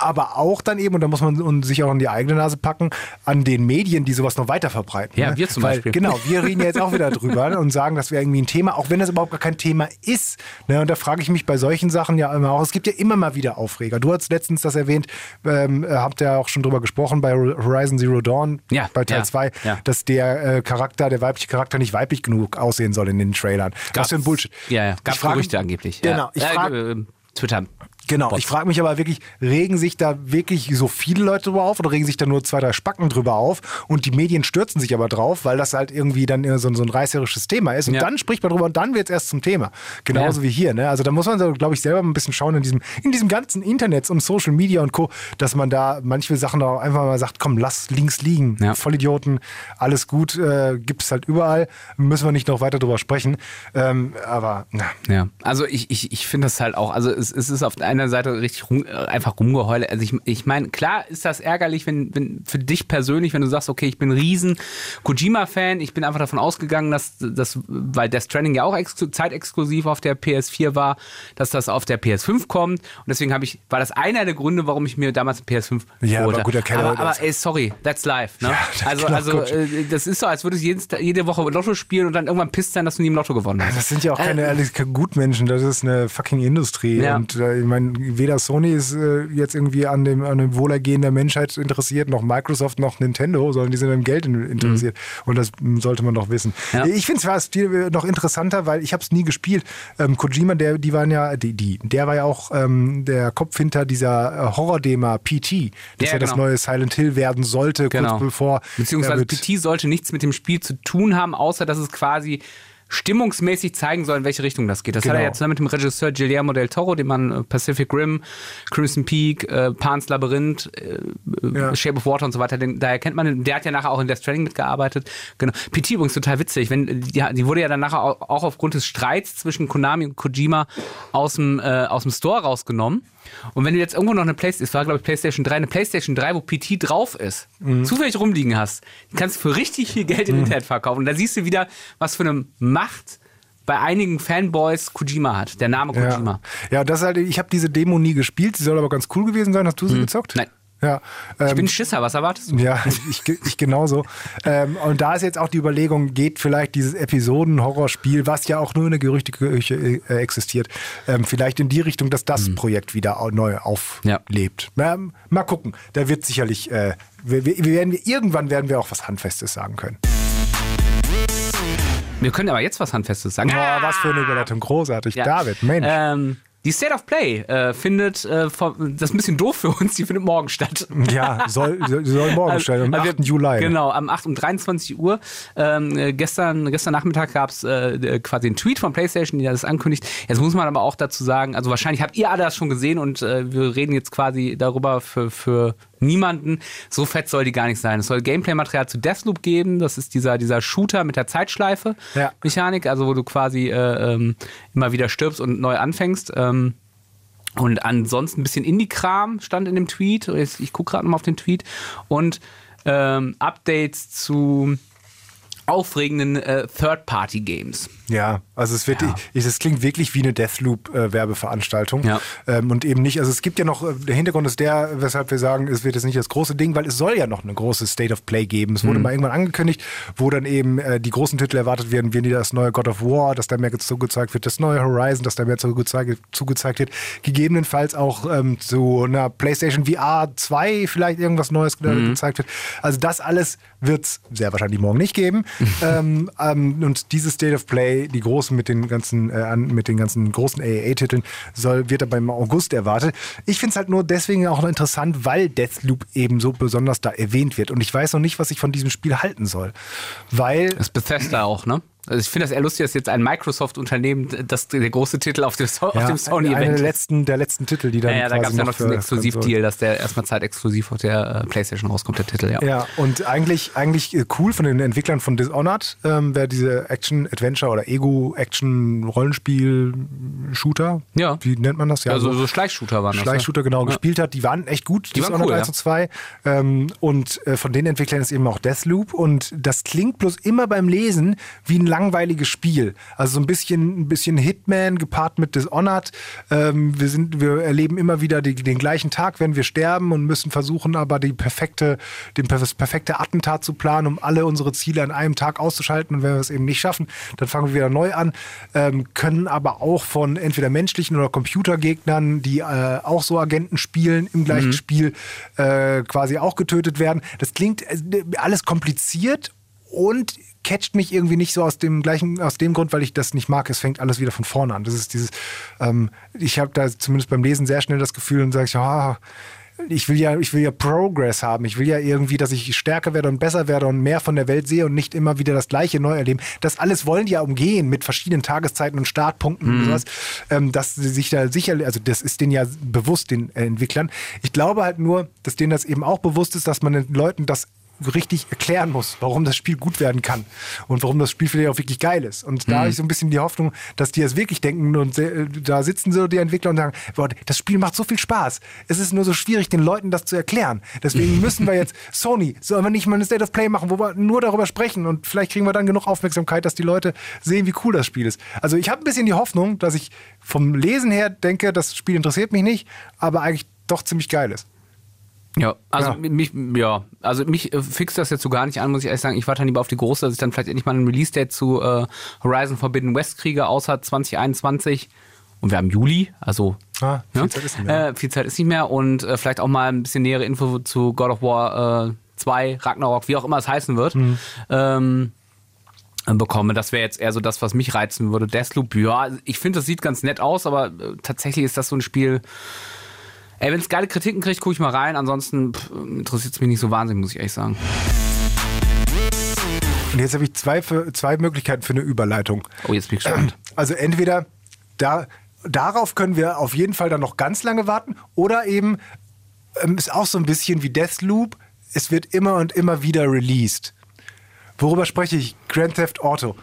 aber auch dann eben, und da muss man sich auch in die eigene Nase packen, an den Medien, die sowas noch weiter verbreiten. Ja, ne? wir zum Weil, Beispiel. Genau, wir reden ja jetzt auch wieder drüber und sagen, das wäre irgendwie ein Thema, auch wenn das überhaupt gar kein Thema ist. Ne? Und da frage ich mich bei solchen Sachen ja immer auch, es gibt ja immer mal wieder Aufreger. Du hast letztens das erwähnt, ähm, habt ja auch schon drüber gesprochen bei Horizon Zero Dawn, Ja, bei Teil ja, 2, ja. dass der äh, Charakter, der weibliche Charakter nicht weiblich genug aussehen soll in den Trailern. Was für ein Bullshit. Ja, ja. Gab Ich frage- Gerüchte angeblich. Genau, Ja. ich Äh, frage äh, Twitter. Genau, Bots. ich frage mich aber wirklich, regen sich da wirklich so viele Leute drüber auf oder regen sich da nur zwei, drei Spacken drüber auf und die Medien stürzen sich aber drauf, weil das halt irgendwie dann so, ein- so ein reißerisches Thema ist und Ja. dann spricht man drüber und dann wird es erst zum Thema. Genauso Ja. wie hier. Ne? Also da muss man, so, glaube ich, selber ein bisschen schauen in diesem, in diesem ganzen Internet und Social Media und Co., dass man da manche Sachen auch einfach mal sagt, komm, lass links liegen. Ja. Vollidioten, alles gut, äh, gibt es halt überall, müssen wir nicht noch weiter drüber sprechen. Ähm, aber na, Ja, also ich, ich, ich finde das halt auch, also es, es ist auf einer Seite richtig rum, äh, einfach rumgeheule. Also ich, ich meine, klar ist das ärgerlich, wenn, wenn für dich persönlich, wenn du sagst, okay, ich bin ein riesen Kojima-Fan, ich bin einfach davon ausgegangen, dass das, weil Death Stranding ja auch exklu zeitexklusiv auf der PS4 war, dass das auf der PS5 kommt. Und deswegen habe ich, war das einer der Gründe, warum ich mir damals eine PS5 Ja, aber gut, okay, aber, aber ey, sorry, that's life. Ne? das also, also gut. äh, das ist so, als würdest du jedes, jede Woche Lotto spielen und dann irgendwann pisst sein, dass du nie im Lotto gewonnen hast. Das sind ja auch keine Äh, ehrlich Gutmenschen, das ist eine fucking Industrie. Ja. Und äh, ich meine, weder Sony ist äh, jetzt irgendwie an dem, an dem Wohlergehen der Menschheit interessiert, noch Microsoft, noch Nintendo, sondern die sind am Geld in, interessiert. Und das mm, sollte man doch wissen. Mhm. Ja. Ich finde es viel äh, noch interessanter, weil ich habe es nie gespielt. Ähm, Kojima, der, die waren ja, die, die, der war ja auch ähm, der Kopf hinter dieser äh, Horror-Dema PT, das Ja, ja, das genau. neue Silent Hill werden sollte, Genau. kurz bevor Beziehungsweise PT sollte nichts mit dem Spiel zu tun haben, außer dass es quasi stimmungsmäßig zeigen soll, in welche Richtung das geht. Das hat er Genau. ja zusammen mit dem Regisseur Guillermo del Toro, dem man äh, Pacific Rim, Crimson Peak, äh, Pan's Labyrinth, äh, äh, Ja. Shape of Water und so weiter, den, daher kennt man den. Der hat ja nachher auch in Death Stranding mitgearbeitet. Genau. PT übrigens total witzig. Wenn, die, die wurde ja dann nachher auch, auch aufgrund des Streits zwischen Konami und Kojima aus dem, äh, aus dem Store rausgenommen. Und wenn du jetzt irgendwo noch eine PlayStation, es war glaube ich PlayStation 3, eine PlayStation 3, wo PT drauf ist, Mhm. zufällig rumliegen hast, die kannst du für richtig viel Geld im Internet verkaufen. Und da siehst du wieder, was für eine Macht bei einigen Fanboys Kojima hat. Der Name Kojima. Ja, ja das ist halt, ich habe diese Demo nie gespielt, sie soll aber ganz cool gewesen sein. Hast du sie gezockt? Nein. Ja, ähm, Ich bin ein Schisser, was erwartest du? ja, ich, ich genauso. ähm, und da ist jetzt auch die Überlegung, geht vielleicht dieses Episoden-Horrorspiel, was ja auch nur in der Gerüchteküche äh, existiert, ähm, vielleicht in die Richtung, dass das Projekt wieder neu auflebt. Ähm, mal gucken. Da wird sicherlich, äh, wir, wir werden, wir- irgendwann werden wir auch was Handfestes sagen können. Wir können aber jetzt was Handfestes sagen. Boah, was für eine Überleitung. Großartig. Ja. David, Mensch. Ähm, die State of Play äh, findet, äh, das ist ein bisschen doof für uns, die findet morgen statt. ja, soll, soll morgen stellen, am Also 8. wir- Juli. Genau, am 8. um 23 Uhr. Ähm, äh, gestern, gestern Nachmittag gab es äh, quasi einen Tweet von PlayStation, die das ankündigt. Jetzt muss man aber auch dazu sagen, also wahrscheinlich habt ihr alle das schon gesehen und äh, wir reden jetzt quasi darüber für, für niemanden. So fett soll die gar nicht sein. Es soll Gameplay-Material zu Deathloop geben. Das ist dieser, dieser Shooter mit der Zeitschleife. Ja. Also wo du quasi äh, ähm, immer wieder stirbst und neu anfängst. Ähm, und ansonsten ein bisschen Indie-Kram stand in dem Tweet. Ich, ich gucke gerade nochmal auf den Tweet. Und ähm, Updates zu aufregenden äh, Third-Party-Games. Ja, also es wird, Ja. ich, es klingt wirklich wie eine Deathloop-Werbeveranstaltung. Ja. Ähm, und eben nicht, also es gibt ja noch, äh, der Hintergrund ist der, weshalb wir sagen, es wird jetzt nicht das große Ding, weil es soll ja noch eine große State of Play geben. Es Mhm. wurde mal irgendwann angekündigt, wo dann eben äh, die großen Titel erwartet werden, wie das neue God of War, dass da mehr zugezeigt wird, das neue Horizon, dass da mehr zugezeigt, zugezeigt wird. Gegebenenfalls auch ähm, zu einer PlayStation VR 2 vielleicht irgendwas Neues äh, Mhm. gezeigt wird. Also das alles wird es sehr wahrscheinlich morgen nicht geben. ähm, ähm, und dieses State of Play, die großen mit den ganzen, äh, mit den ganzen großen AAA-Titeln, soll, wird aber im August erwartet. Ich finde es halt nur deswegen auch noch interessant, weil Deathloop eben so besonders da erwähnt wird. Und ich weiß noch nicht, was ich von diesem Spiel halten soll. Weil Das ist Bethesda auch, ne? Also ich finde das eher lustig, dass jetzt ein Microsoft-Unternehmen, das der große Titel auf dem, so auf ja, dem einer Sony-Event der ist. letzten, der letzten Titel, die dann Ja, ja, da gab es ja noch diesen Exklusivdeal, dass der erstmal zeitexklusiv auf der äh, Playstation rauskommt, der Titel, ja. Ja, und eigentlich, eigentlich äh, cool von den Entwicklern von Dishonored, ähm, wer diese Action-Adventure oder Ego-Action-Rollenspiel-Shooter, Ja. wie nennt man das? Ja, Also so Schleichshooter waren das. Schleichshooter genau gespielt hat, die waren echt gut, Die waren Dishonored cool, 1 ja. und 2. Ähm, und äh, von den Entwicklern ist eben auch Deathloop und das klingt bloß immer beim Lesen wie ein langweiliges Spiel. Also so ein bisschen, ein bisschen Hitman gepaart mit Dishonored. Ähm, wir, sind, wir erleben immer wieder die, den gleichen Tag, wenn wir sterben und müssen versuchen, aber die perfekte, den, das perfekte Attentat zu planen, um alle unsere Ziele an einem Tag auszuschalten. Und wenn wir es eben nicht schaffen, dann fangen wir wieder neu an. Ähm, können aber auch von entweder menschlichen oder Computergegnern, die äh, auch so Agenten spielen, im gleichen mhm. Spiel äh, quasi auch getötet werden. Das klingt äh, alles kompliziert und catcht mich irgendwie nicht so aus dem gleichen, aus dem Grund, weil ich das nicht mag. Es fängt alles wieder von vorne an. Das ist dieses, ähm, ich habe da zumindest beim Lesen sehr schnell das Gefühl und sage ich, ah, ich will ja, ich will ja Progress haben. Ich will ja irgendwie, dass ich stärker werde und besser werde und mehr von der Welt sehe und nicht immer wieder das Gleiche neu erleben. Das alles wollen die ja umgehen mit verschiedenen Tageszeiten und Startpunkten mhm. und sowas. Ähm, dass sie sich da sicher, also das ist denen ja bewusst, den Entwicklern. Ich glaube halt nur, dass denen das eben auch bewusst ist, dass man den Leuten das richtig erklären muss, warum das Spiel gut werden kann und warum das Spiel vielleicht auch wirklich geil ist. Und da mhm. habe ich so ein bisschen die Hoffnung, dass die es wirklich denken und da sitzen so die Entwickler und sagen, boah, das Spiel macht so viel Spaß. Es ist nur so schwierig, den Leuten das zu erklären. Deswegen müssen wir jetzt, Sony, sollen wir nicht mal eine State of Play machen, wo wir nur darüber sprechen und vielleicht kriegen wir dann genug Aufmerksamkeit, dass die Leute sehen, wie cool das Spiel ist. Also ich habe ein bisschen die Hoffnung, dass ich vom Lesen her denke, das Spiel interessiert mich nicht, aber eigentlich doch ziemlich geil ist. Ja, also ja. mich, ja, also mich äh, fixt das jetzt so gar nicht an, muss ich ehrlich sagen. Ich warte dann lieber auf die große, dass ich dann vielleicht endlich mal ein Release-Date zu äh, Horizon Forbidden West kriege, außer 2021. Und wir haben Juli, also ah, viel, ne? Zeit ist nicht mehr. Äh, viel Zeit ist nicht mehr. Und äh, vielleicht auch mal ein bisschen nähere Info zu God of War äh, 2, Ragnarok, wie auch immer es heißen wird. Mhm. Ähm, bekomme. Das wäre jetzt eher so das, was mich reizen würde. Deathloop, ja, ich finde, das sieht ganz nett aus, aber äh, tatsächlich ist das so ein Spiel, Ey, wenn es geile Kritiken kriegt, gucke ich mal rein. Ansonsten interessiert es mich nicht so wahnsinnig, muss ich ehrlich sagen. Und jetzt habe ich zwei, für, zwei Möglichkeiten für eine Überleitung. Oh, jetzt bin ich gespannt. Also entweder da, darauf können wir auf jeden Fall dann noch ganz lange warten oder eben ähm, ist auch so ein bisschen wie Deathloop. Es wird immer und immer wieder released. Worüber spreche ich? Grand Theft Auto.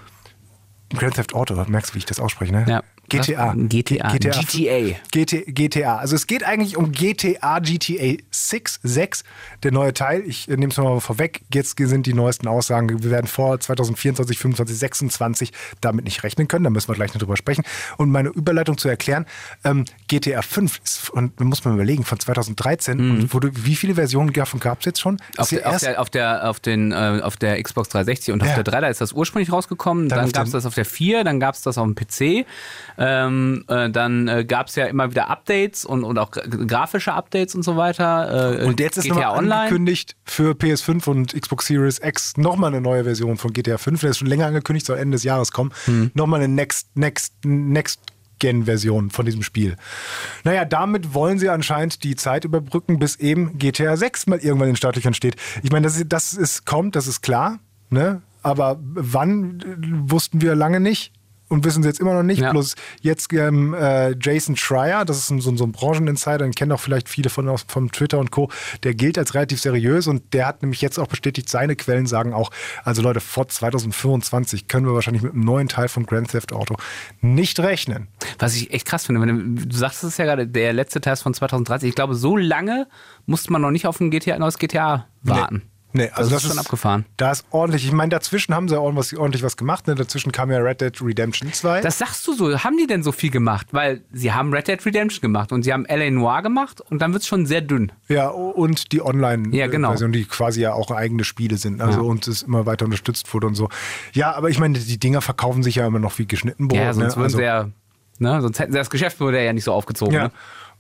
Grand Theft Auto, merkst du, wie ich das ausspreche, ne? Ja. GTA. GTA. GTA. GTA. GTA. Also es geht eigentlich um GTA GTA 6, 6, der neue Teil. Ich nehme es mal vorweg. Jetzt sind die neuesten Aussagen. Wir werden vor 2024, 25, 26 damit nicht rechnen können. Da müssen wir gleich noch drüber sprechen. Und meine Überleitung zu erklären, ähm, GTA 5 ist, und muss man überlegen, von 2013. Mhm. Und wurde, wie viele Versionen davon gab es jetzt schon? Auf der, auf, der, auf, der, auf, den, äh, auf der Xbox 360 und ja. auf der 3, da ist das ursprünglich rausgekommen. Dann, dann gab es das auf der 4, dann gab es das auf dem PC. Ähm, äh, dann äh, gab es ja immer wieder Updates und, und auch grafische Updates und so weiter. Äh, und jetzt ist GTA Online angekündigt für PS5 und Xbox Series X nochmal eine neue Version von GTA 5. Der ist schon länger angekündigt, soll Ende des Jahres kommen. Hm. Nochmal eine Next, Next, Next Gen-Version von diesem Spiel. Naja, damit wollen sie anscheinend die Zeit überbrücken, bis eben GTA 6 mal irgendwann in den Startlöchern steht. Ich meine, dass das ist, kommt, das ist klar, ne? Aber wann wussten wir lange nicht und wissen sie jetzt immer noch nicht. Ja. Bloß jetzt ähm, äh, Jason Schreier, das ist ein, so, so ein Brancheninsider, den kennen auch vielleicht viele von vom Twitter und Co. Der gilt als relativ seriös und der hat nämlich jetzt auch bestätigt, seine Quellen sagen auch, also Leute, vor 2025 können wir wahrscheinlich mit einem neuen Teil von Grand Theft Auto nicht rechnen. Was ich echt krass finde, wenn du, du sagst es ja gerade, der letzte Teil ist von 2030. Ich glaube, so lange musste man noch nicht auf ein GTA, neues GTA warten. Nee. Nee, also, also das, ist schon abgefahren. Da ist ordentlich. Ich meine, dazwischen haben sie ordentlich, ordentlich was gemacht. Ne? Dazwischen kam ja Red Dead Redemption 2. Das sagst du so. Haben die denn so viel gemacht? Weil sie haben Red Dead Redemption gemacht und sie haben L.A. Noir gemacht und dann wird es schon sehr dünn. Ja, und die Online-Version, ja, genau. die quasi ja auch eigene Spiele sind. Also ja. und es immer weiter unterstützt wurde und so. Ja, aber ich meine, die Dinger verkaufen sich ja immer noch wie geschnitten Brot. Ja, sonst, ne? also, ja, ne? sonst hätten sie das Geschäftsmodell ja nicht so aufgezogen. Ja. Ne?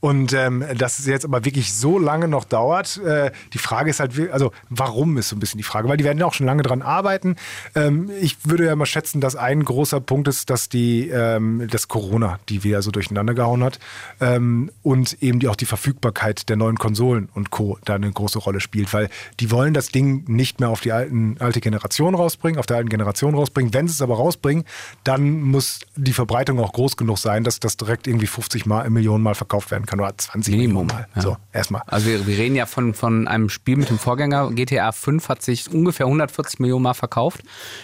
Und ähm, dass es jetzt aber wirklich so lange noch dauert, äh, die Frage ist halt, also warum ist so ein bisschen die Frage, weil die werden ja auch schon lange dran arbeiten. Ähm, ich würde ja mal schätzen, dass ein großer Punkt ist, dass die ähm, das Corona, die wieder so durcheinander gehauen hat ähm, und eben die, auch die Verfügbarkeit der neuen Konsolen und Co. da eine große Rolle spielt, weil die wollen das Ding nicht mehr auf die alten, alte Generation rausbringen, auf der alten Generation rausbringen. Wenn sie es aber rausbringen, dann muss die Verbreitung auch groß genug sein, dass das direkt irgendwie 50 mal, Millionen Mal verkauft werden kann oder 20 Minimum. Mal. Ja. So, erstmal. Also wir, wir, reden ja von, von einem Spiel mit dem Vorgänger. GTA 5 hat sich ungefähr 140 Millionen Mal verkauft.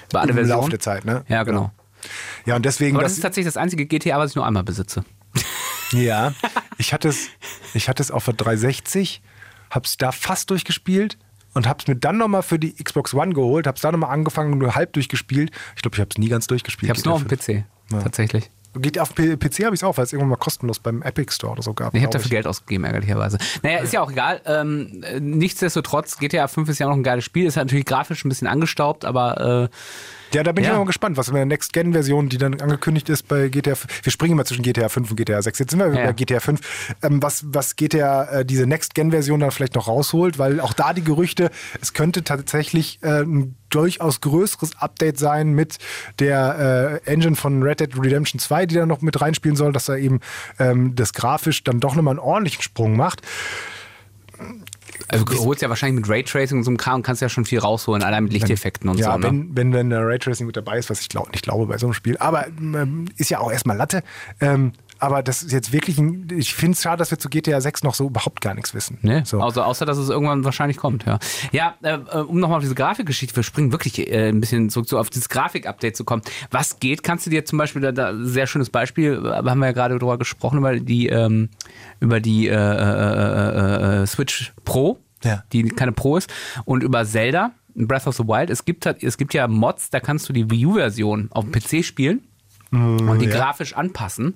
Über alle Im Versionen. Laufe der Zeit, ne? Ja, genau. Ja, und deswegen. Aber das, das ist tatsächlich das einzige GTA, was ich nur einmal besitze. Ja, ich hatte es, ich hatte es auf der 360, hab's da fast durchgespielt und habe es mir dann nochmal für die Xbox One geholt, habe es dann nochmal angefangen und nur halb durchgespielt. Ich glaube, ich habe es nie ganz durchgespielt. Ich habe es nur auf dem PC, ja. tatsächlich. Geht auf PC habe ich es auch, weil es irgendwann mal kostenlos beim Epic Store oder so gab. Ich habe dafür Geld ausgegeben, ärgerlicherweise. Naja, ist ja auch egal. Ähm, nichtsdestotrotz, GTA 5 ist ja noch ein geiles Spiel. Ist natürlich grafisch ein bisschen angestaubt, aber äh, ja, da bin ja. ich mal gespannt, was in der Next-Gen-Version, die dann angekündigt ist bei GTA 5. Wir springen immer zwischen GTA 5 und GTA 6. Jetzt sind wir ja. bei GTA 5. Ähm, was, was GTA, äh, diese Next-Gen-Version dann vielleicht noch rausholt, weil auch da die Gerüchte, es könnte tatsächlich äh, ein durchaus größeres Update sein mit der äh, Engine von Red Dead Redemption 2, die da noch mit reinspielen soll, dass er eben ähm, das grafisch dann doch nochmal einen ordentlichen Sprung macht. Also du holst ja wahrscheinlich mit Raytracing und so einem Kram und kannst ja schon viel rausholen, allein mit Lichteffekten und ja, so. Ja, wenn, ne? wenn, wenn Raytracing mit dabei ist, was ich glaub, nicht glaube bei so einem Spiel. Aber ähm, ist ja auch erstmal Latte. Ähm, aber das ist jetzt wirklich ein, ich finde es schade, dass wir zu GTA 6 noch so überhaupt gar nichts wissen. Nee, so. also, außer, dass es irgendwann wahrscheinlich kommt, ja. Ja, äh, um nochmal auf diese Grafikgeschichte, wir springen wirklich äh, ein bisschen zurück so auf dieses Grafik-Update zu kommen. Was geht? Kannst du dir zum Beispiel, da, da sehr schönes Beispiel, äh, haben wir ja gerade drüber gesprochen, über die, ähm, über die äh, äh, äh, äh Switch Pro, ja. die keine Pro ist, und über Zelda, Breath of the Wild. Es gibt, es gibt ja Mods, da kannst du die Wii U-Version auf dem PC spielen mm, und die ja. grafisch anpassen.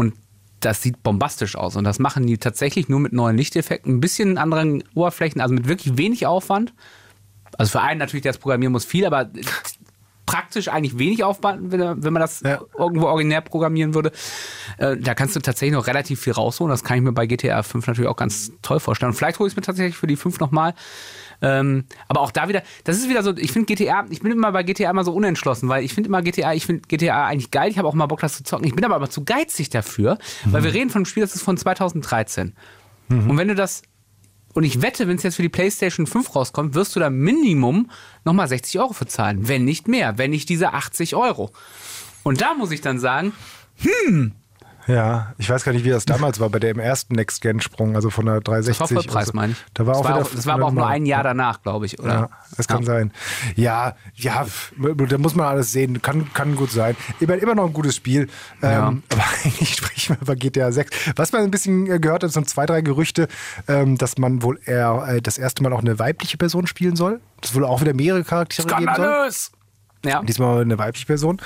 Und das sieht bombastisch aus. Und das machen die tatsächlich nur mit neuen Lichteffekten, ein bisschen anderen Oberflächen, also mit wirklich wenig Aufwand. Also für einen natürlich, der das programmieren muss, viel, aber praktisch eigentlich wenig Aufwand, wenn, wenn man das ja. irgendwo originär programmieren würde. Äh, da kannst du tatsächlich noch relativ viel rausholen. Das kann ich mir bei GTA 5 natürlich auch ganz toll vorstellen. Und vielleicht hole ich es mir tatsächlich für die 5 nochmal. Ähm, aber auch da wieder, das ist wieder so, ich finde GTA, ich bin immer bei GTA immer so unentschlossen, weil ich finde immer GTA, ich finde GTA eigentlich geil, ich habe auch mal Bock, das zu zocken. Ich bin aber immer zu geizig dafür, mhm. weil wir reden von einem Spiel, das ist von 2013. Mhm. Und wenn du das und ich wette, wenn es jetzt für die PlayStation 5 rauskommt, wirst du da Minimum nochmal 60 Euro für zahlen. Wenn nicht mehr, wenn nicht diese 80 Euro. Und da muss ich dann sagen, hm, ja, ich weiß gar nicht, wie das damals war bei dem ersten Next-Gen-Sprung, also von der 360. Das war so. meine ich. Da war das, auch war wieder auch, das war aber auch nur ein Jahr danach, glaube ich, oder? Ja, das kann ja. sein. Ja, ja, da muss man alles sehen. Kann, kann gut sein. Immer, immer noch ein gutes Spiel. Ja. Ähm, aber eigentlich sprechen wir über GTA 6. Was man ein bisschen äh, gehört hat, sind zwei, drei Gerüchte, ähm, dass man wohl eher äh, das erste Mal auch eine weibliche Person spielen soll. Das wohl auch wieder mehrere Charaktere Skandalös. geben soll. Ja. Diesmal eine weibliche Person.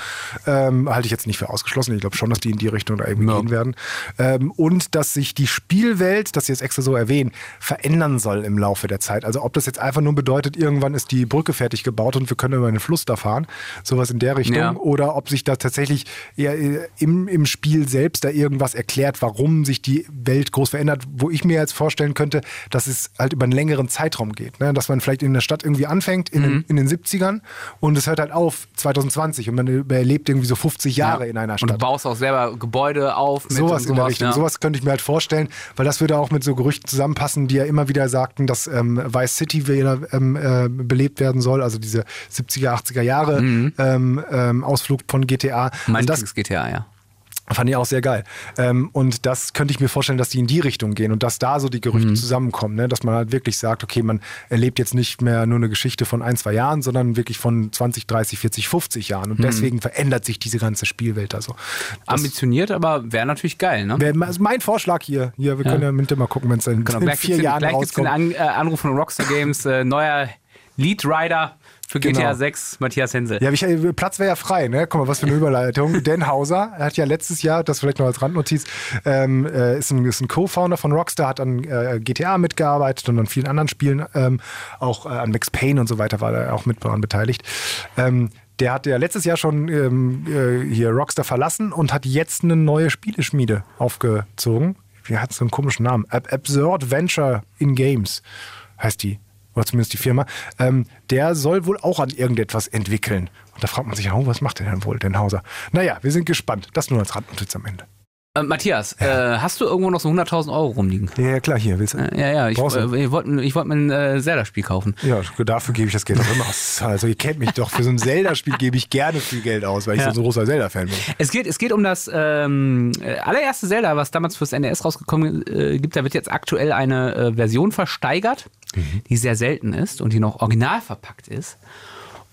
Ähm, halte ich jetzt nicht für ausgeschlossen. Ich glaube schon, dass die in die Richtung da irgendwie ja. gehen werden. Ähm, und dass sich die Spielwelt, das sie jetzt extra so erwähnen, verändern soll im Laufe der Zeit. Also ob das jetzt einfach nur bedeutet, irgendwann ist die Brücke fertig gebaut und wir können über einen Fluss da fahren, sowas in der Richtung. Ja. Oder ob sich da tatsächlich äh, im, im Spiel selbst da irgendwas erklärt, warum sich die Welt groß verändert, wo ich mir jetzt vorstellen könnte, dass es halt über einen längeren Zeitraum geht. Ne? Dass man vielleicht in der Stadt irgendwie anfängt, in, mhm. den, in den 70ern und es hört halt auf auf 2020 und man erlebt irgendwie so 50 Jahre ja. in einer Stadt. Und du baust auch selber Gebäude auf. Mit sowas, in der Richtung. Ja. Sowas könnte ich mir halt vorstellen, weil das würde auch mit so Gerüchten zusammenpassen, die ja immer wieder sagten, dass ähm, Vice City wieder ähm, äh, belebt werden soll, also diese 70er, 80er Jahre mhm. ähm, ähm Ausflug von GTA. Mein also das, GTA, ja. Fand ich auch sehr geil. Ähm, und das könnte ich mir vorstellen, dass die in die Richtung gehen und dass da so die Gerüchte mhm. zusammenkommen, ne? dass man halt wirklich sagt, okay, man erlebt jetzt nicht mehr nur eine Geschichte von ein, zwei Jahren, sondern wirklich von 20, 30, 40, 50 Jahren. Und mhm. deswegen verändert sich diese ganze Spielwelt also. Ambitioniert, aber wäre natürlich geil, ne? Wär, also mein Vorschlag hier. Hier, wir ja. können ja mit mal gucken, wenn es in, genau. in vier Jahren gleich rauskommt. Gleich gibt es einen An äh, Anruf von Rockstar Games, äh, neuer Lead Rider für GTA genau. 6, Matthias Hensel. Ja, ich, äh, Platz wäre ja frei, ne? Guck mal, was für eine Überleitung. Dan Hauser hat ja letztes Jahr, das vielleicht noch als Randnotiz, ähm, äh, ist ein, ein Co-Founder von Rockstar, hat an äh, GTA mitgearbeitet und an vielen anderen Spielen, ähm, auch äh, an Max Payne und so weiter war er auch mit daran beteiligt. Ähm, der hat ja letztes Jahr schon ähm, äh, hier Rockstar verlassen und hat jetzt eine neue Spieleschmiede aufgezogen. Wie hat so einen komischen Namen? Ab Absurd Venture in Games heißt die oder zumindest die Firma, ähm, der soll wohl auch an irgendetwas entwickeln. Und da fragt man sich, oh, was macht der denn wohl, den Hauser? Naja, wir sind gespannt. Das nur als Randnotiz am Ende. Äh, Matthias, ja. äh, hast du irgendwo noch so 100.000 Euro rumliegen? Ja, ja, klar, hier, willst du? Äh, ja, ja, ich, äh, ich wollte ich wollt mir ein äh, Zelda-Spiel kaufen. Ja, dafür gebe ich das Geld auch immer aus. Also ihr kennt mich doch, für so ein Zelda-Spiel gebe ich gerne viel Geld aus, weil ich ja. so ein großer Zelda-Fan bin. Es geht, es geht um das ähm, äh, allererste Zelda, was damals fürs NES rausgekommen äh, gibt. Da wird jetzt aktuell eine Version versteigert, mhm. die sehr selten ist und die noch original verpackt ist.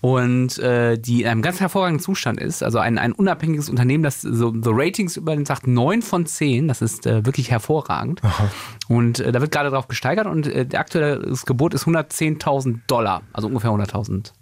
Und äh, die in einem ganz hervorragenden Zustand ist. Also ein, ein unabhängiges Unternehmen, das so, so Ratings über den sagt 9 von 10. Das ist äh, wirklich hervorragend. Und äh, da wird gerade drauf gesteigert und äh, der aktuelle Gebot ist 110.000 Dollar, also ungefähr 100.000